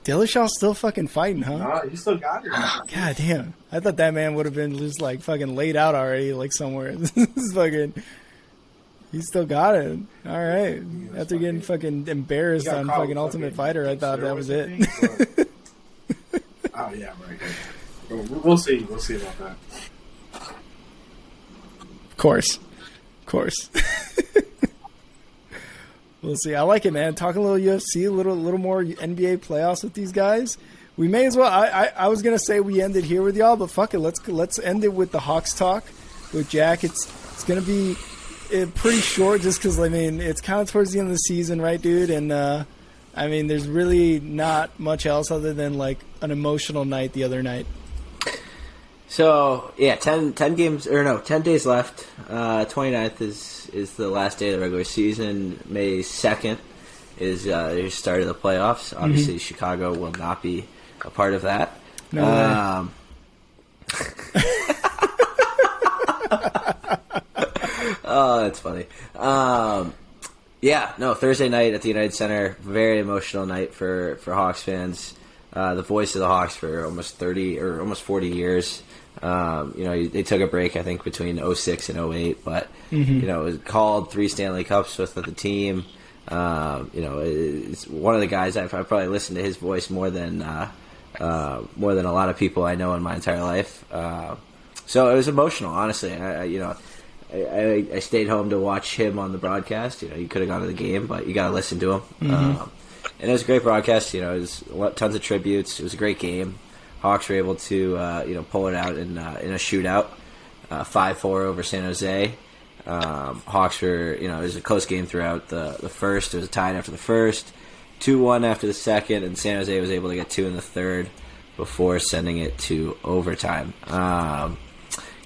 Dillashaw's still fucking fighting, huh? Nah, you still got it. Ah, God damn! I thought that man would have been just like fucking laid out already, like somewhere. this is fucking. He still got it. All right. that's After getting fucking embarrassed on fucking Ultimate fucking Fighter, I thought that was it. think, but- oh yeah, right. We'll see. We'll see about that. Of course. Of course. we'll see. I like it, man. Talking a little UFC, a little little more NBA playoffs with these guys. We may as well. I, I, I was gonna say we ended here with y'all, but fuck it. Let's let's end it with the Hawks talk with Jack. It's it's gonna be uh, pretty short, just because I mean it's kind of towards the end of the season, right, dude? And uh, I mean there's really not much else other than like an emotional night the other night. So yeah, 10, 10 games or no, ten days left. Uh, 29th is is the last day of the regular season. May second is uh, the start of the playoffs. Obviously, Chicago will not be a part of that. No um, oh, that's funny. Um, yeah, no, Thursday night at the United Center, very emotional night for for Hawks fans. Uh, the voice of the Hawks for almost thirty or almost forty years. Um, you know, they took a break, I think, between 06 and 08, but you know, it was called three Stanley Cups with, the team. Um, you know, it's one of the guys I've, I've probably listened to his voice more than uh, uh, more than a lot of people I know in my entire life. Uh, so it was emotional, honestly. I, I, you know, I, I, stayed home to watch him on the broadcast. You know, you could have gone to the game, but you got to listen to him. Um, and it was a great broadcast. You know, it was tons of tributes. It was a great game. Hawks were able to uh, you know pull it out in uh, in a shootout, five four over San Jose. Um, Hawks were you know it was a close game throughout the the first. It was a tie after the first, two one after the second, and San Jose was able to get two in the third before sending it to overtime. Um,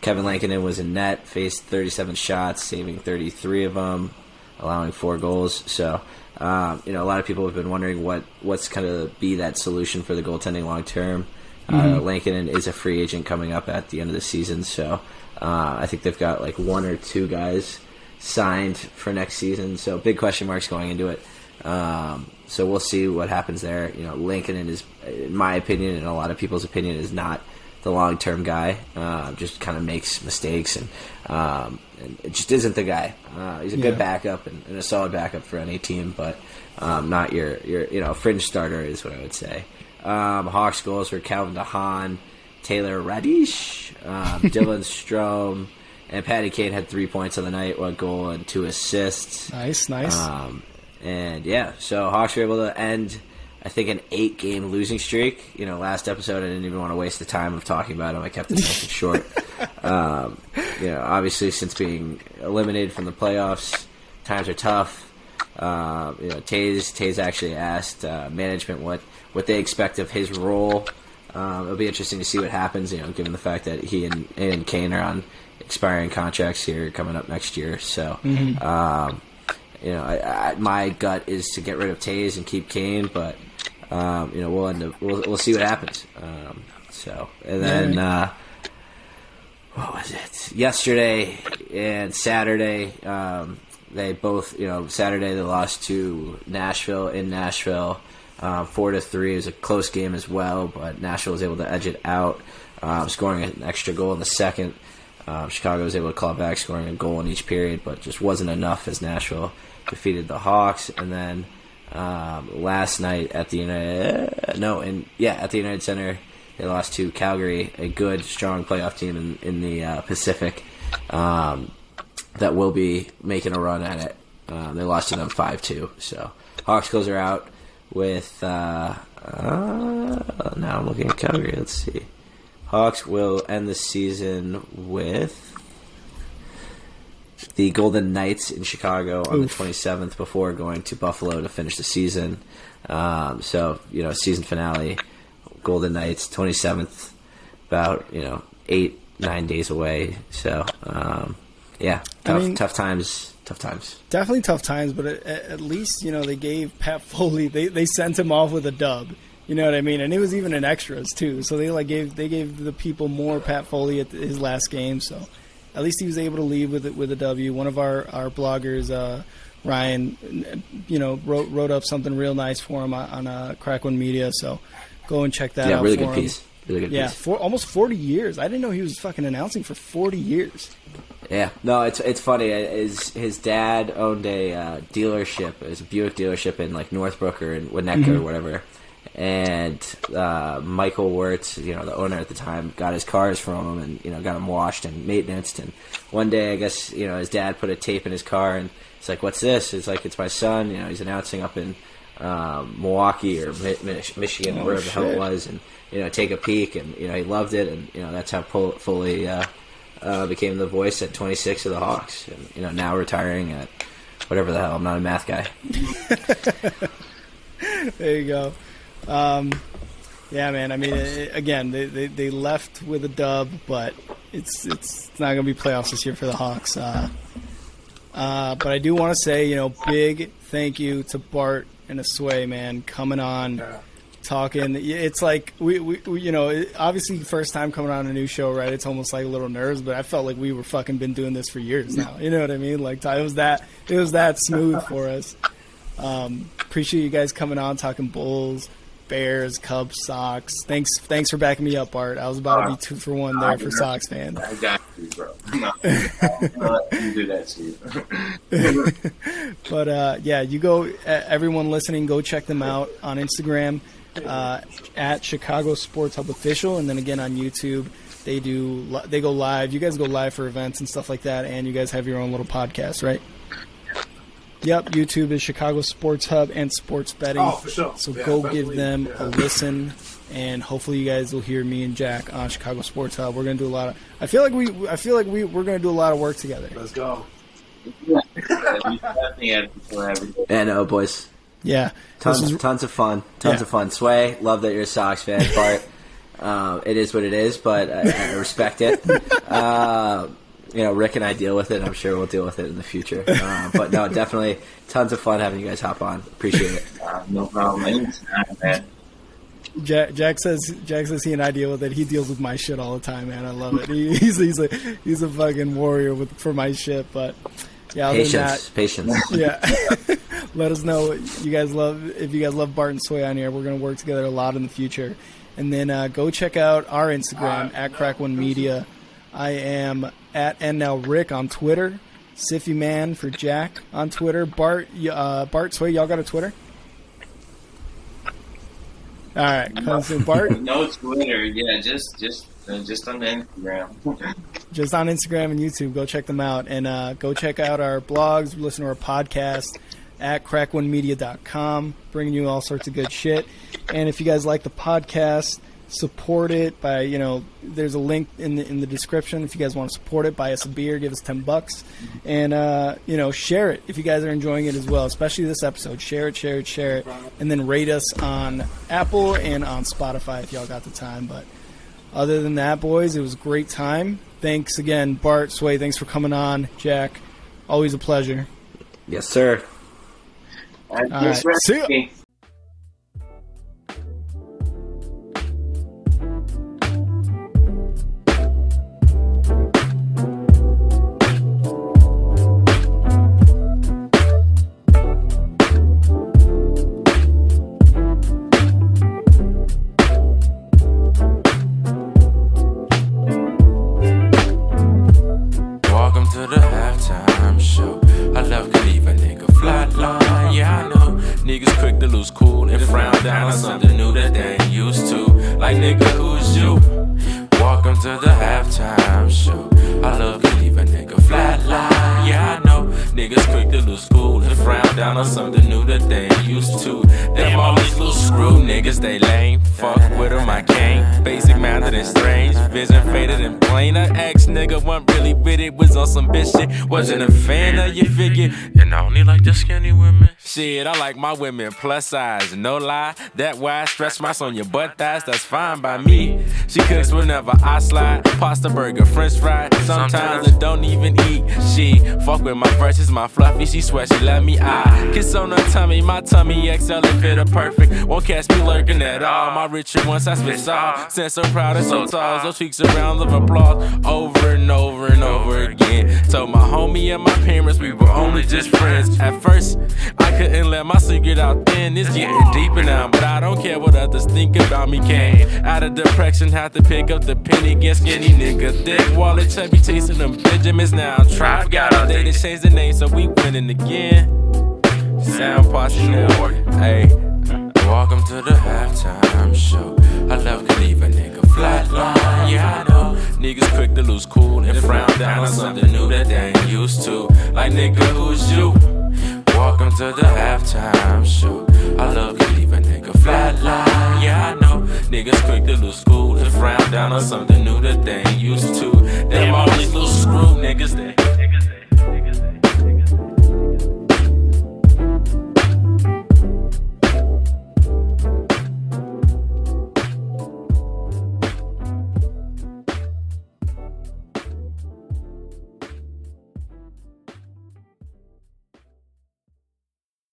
Kevin Lankinen was in net, faced 37 shots, saving 33 of them, allowing four goals. So, um, you know, a lot of people have been wondering what what's going to be that solution for the goaltending long term. Uh, Lankinen is a free agent coming up at the end of the season, so uh, I think they've got like one or two guys signed for next season. So big question marks going into it. Um, so we'll see what happens there. You know, Lankinen is, in my opinion, and a lot of people's opinion, is not the long term guy. Uh, just kind of makes mistakes and, um, and it just isn't the guy. Uh, he's a good backup and, and a solid backup for any team, but um, not your your you know fringe starter is what I would say. Um, Hawks goals were Calvin DeHaan, Taylor Raddysh, um, Dylan Strome, and Patty Kane had three points on the night, one goal and two assists. Nice, nice. Um, and yeah, so Hawks were able to end, I think, an eight game losing streak. You know, last episode I didn't even want to waste the time of talking about him. I kept it nice and short. Um, you know, obviously since being eliminated from the playoffs, times are tough. Um, you know, Toews Toews actually asked uh, management what what they expect of his role. Um, it'll be interesting to see what happens. You know, given the fact that he and, and Kane are on expiring contracts here coming up next year. So, um, you know, I, I, my gut is to get rid of Toews and keep Kane, but um, you know, we'll end up we'll we'll see what happens. Um, so, and then. Uh, what was it? Yesterday and Saturday, um, they both, you know, Saturday they lost to Nashville in Nashville, um, four to three. It was a close game as well, but Nashville was able to edge it out, um, scoring an extra goal in the second. Um, Chicago was able to claw back, scoring a goal in each period, but just wasn't enough as Nashville defeated the Hawks. And then um, last night at the United, no, and yeah, at the United Center, they lost to Calgary, a good, strong playoff team in, in the uh, Pacific um, that will be making a run at it. Um, they lost to them 5 2. So Hawks goes are out with. Uh, uh, now I'm looking at Calgary. Let's see. Hawks will end the season with the Golden Knights in Chicago on Oof. the 27th before going to Buffalo to finish the season. Um, so, you know, season finale, Golden Knights, 27th, about, you know, eight, nine days away. So, um, yeah, I tough, mean- tough times, tough times. Definitely tough times, but at, at least you know they gave Pat Foley. They they sent him off with a dub. You know what I mean? And it was even in extras too. So they like gave they gave the people more Pat Foley at his last game. So at least he was able to leave with it with a W. One of our our bloggers, uh, Ryan, you know, wrote wrote up something real nice for him on, on uh, Crack One Media. So go and check that yeah, out. really for good him. piece. Really good Yeah, piece. for almost forty years. I didn't know he was fucking announcing for forty years. Yeah, no, it's it's funny. His his dad owned a uh, dealership. It was a Buick dealership in like Northbrook or in Winnetka or whatever. And uh, Michael Wirtz, you know, the owner at the time, got his cars from him and you know got them washed and maintenanced. And one day, I guess you know his dad put a tape in his car and it's like, "What's this?" It's like, "It's my son." You know, he's announcing up in um, Milwaukee or Mi- Mi- Michigan, Oh, wherever the hell it was, and you know, take a peek. And you know, he loved it, and you know, that's how Foley. Uh, uh, became the voice at 26 of the Hawks, and you know now retiring at whatever the hell. I'm not a math guy. There you go. Um, yeah, man. I mean, it, again, they, they they left with a dub, but it's it's, it's not going to be playoffs this year for the Hawks. Uh, uh, but I do want to say, you know, big thank you to Bart and Asway, man, coming on, talking. It's like we, we, we you know, obviously first time coming on a new show, right? It's almost like a little nerves, but I felt like we were fucking been doing this for years now. You know what I mean? Like it was that it was that smooth for us. Um, appreciate you guys coming on, talking Bulls, Bears, Cubs, Sox. Thanks, thanks for backing me up, Bart. I was about to be two for one there for Sox fans. I got you, bro. No, you do that, Steve. But uh, yeah, you go. Everyone listening, go check them out on Instagram uh, at Chicago Sports Hub Official, and then again on YouTube They do. They go live. You guys go live for events and stuff like that, and you guys have your own little podcast, right? Yep. YouTube is Chicago Sports Hub and Sports Betting. Oh, for sure. So Yeah, go give them Yeah. a listen, and hopefully you guys will hear me and Jack on Chicago Sports Hub. We're gonna do a lot of. I feel like we. I feel like we. We're gonna do a lot of work together. Let's go. Yeah, we definitely have people every day. And oh, boys, Yeah. tons, This was- tons of fun, tons Yeah. of fun. Sway, love that you're a Sox fan, Bart. uh, it is what it is, but I, I respect it. Uh, you know, Rick and I deal with it. I'm sure we'll deal with it in the future. Uh, but no, definitely tons of fun having you guys hop on. Appreciate it. Uh, no problem. Anytime, man. Jack, Jack says Jack says he and I deal with it. He deals with my shit all the time, man. I love it. He, he's he's a he's a fucking warrior with for my shit. But yeah, other than Patience, patience. yeah. Let us know you guys love if you guys love Barton and Sway on here. We're gonna work together a lot in the future. And then uh, go check out our Instagram at Crack One Media. I am at now Rick on Twitter. Siffy Man for Jack on Twitter. Bart uh, Bart Sway, y'all got a Twitter? All right, soon, Bart. No Twitter. Yeah, just just uh, just on Instagram. just on Instagram and YouTube. Go check them out. And uh, go check out our blogs, listen to our podcast at crackonemedia.com, bringing you all sorts of good shit. And if you guys like the podcast, support it by, you know, there's a link in the, in the description. If you guys want to support it, buy us a beer, give us 10 bucks. And, uh, you know, share it if you guys are enjoying it as well, especially this episode. Share it, share it, share it. And then rate us on Apple and on Spotify if y'all got the time. But other than that, boys, it was a great time. Thanks again, Bart, Sway. Thanks for coming on, Jack. Always a pleasure. Yes, sir. All right, right. See ya. My women plus size. No lie, that wide stretch marks on your butt thighs, that's fine by me. She cooks whenever I slide. Pasta burger, french fry. Sometimes I don't even eat. She fuck with my verses, my fluffy. She swear she let me eye. Kiss on her tummy, my tummy XL and fit her perfect. Won't catch me lurking at all. My richer once I spit all. Since so proud and so tall, those cheeks a round of applause over and over and over again. Told my homie and my parents we were only just friends. At first, I couldn't let my secret out then. It's getting deeper now, but I don't care what others think about me. Came out of depression, had to pick up the penny, get skinny nigga. Thick wallet, chubby chasing them Benjamins now. Tribe got all day to change the name, so we winning again. Sound posse now. Hey, welcome to the halftime show. I love to leave a nigga flatline. Yeah, I know. Niggas quick to lose cool and frown down on something new that they ain't used to. Like, nigga, who's you? Welcome to the halftime show. I love to leave a nigga flatline. Yeah, I know. Niggas quick to lose school and frown down on something new that they ain't used to. Them all these little screw niggas, they. niggas, they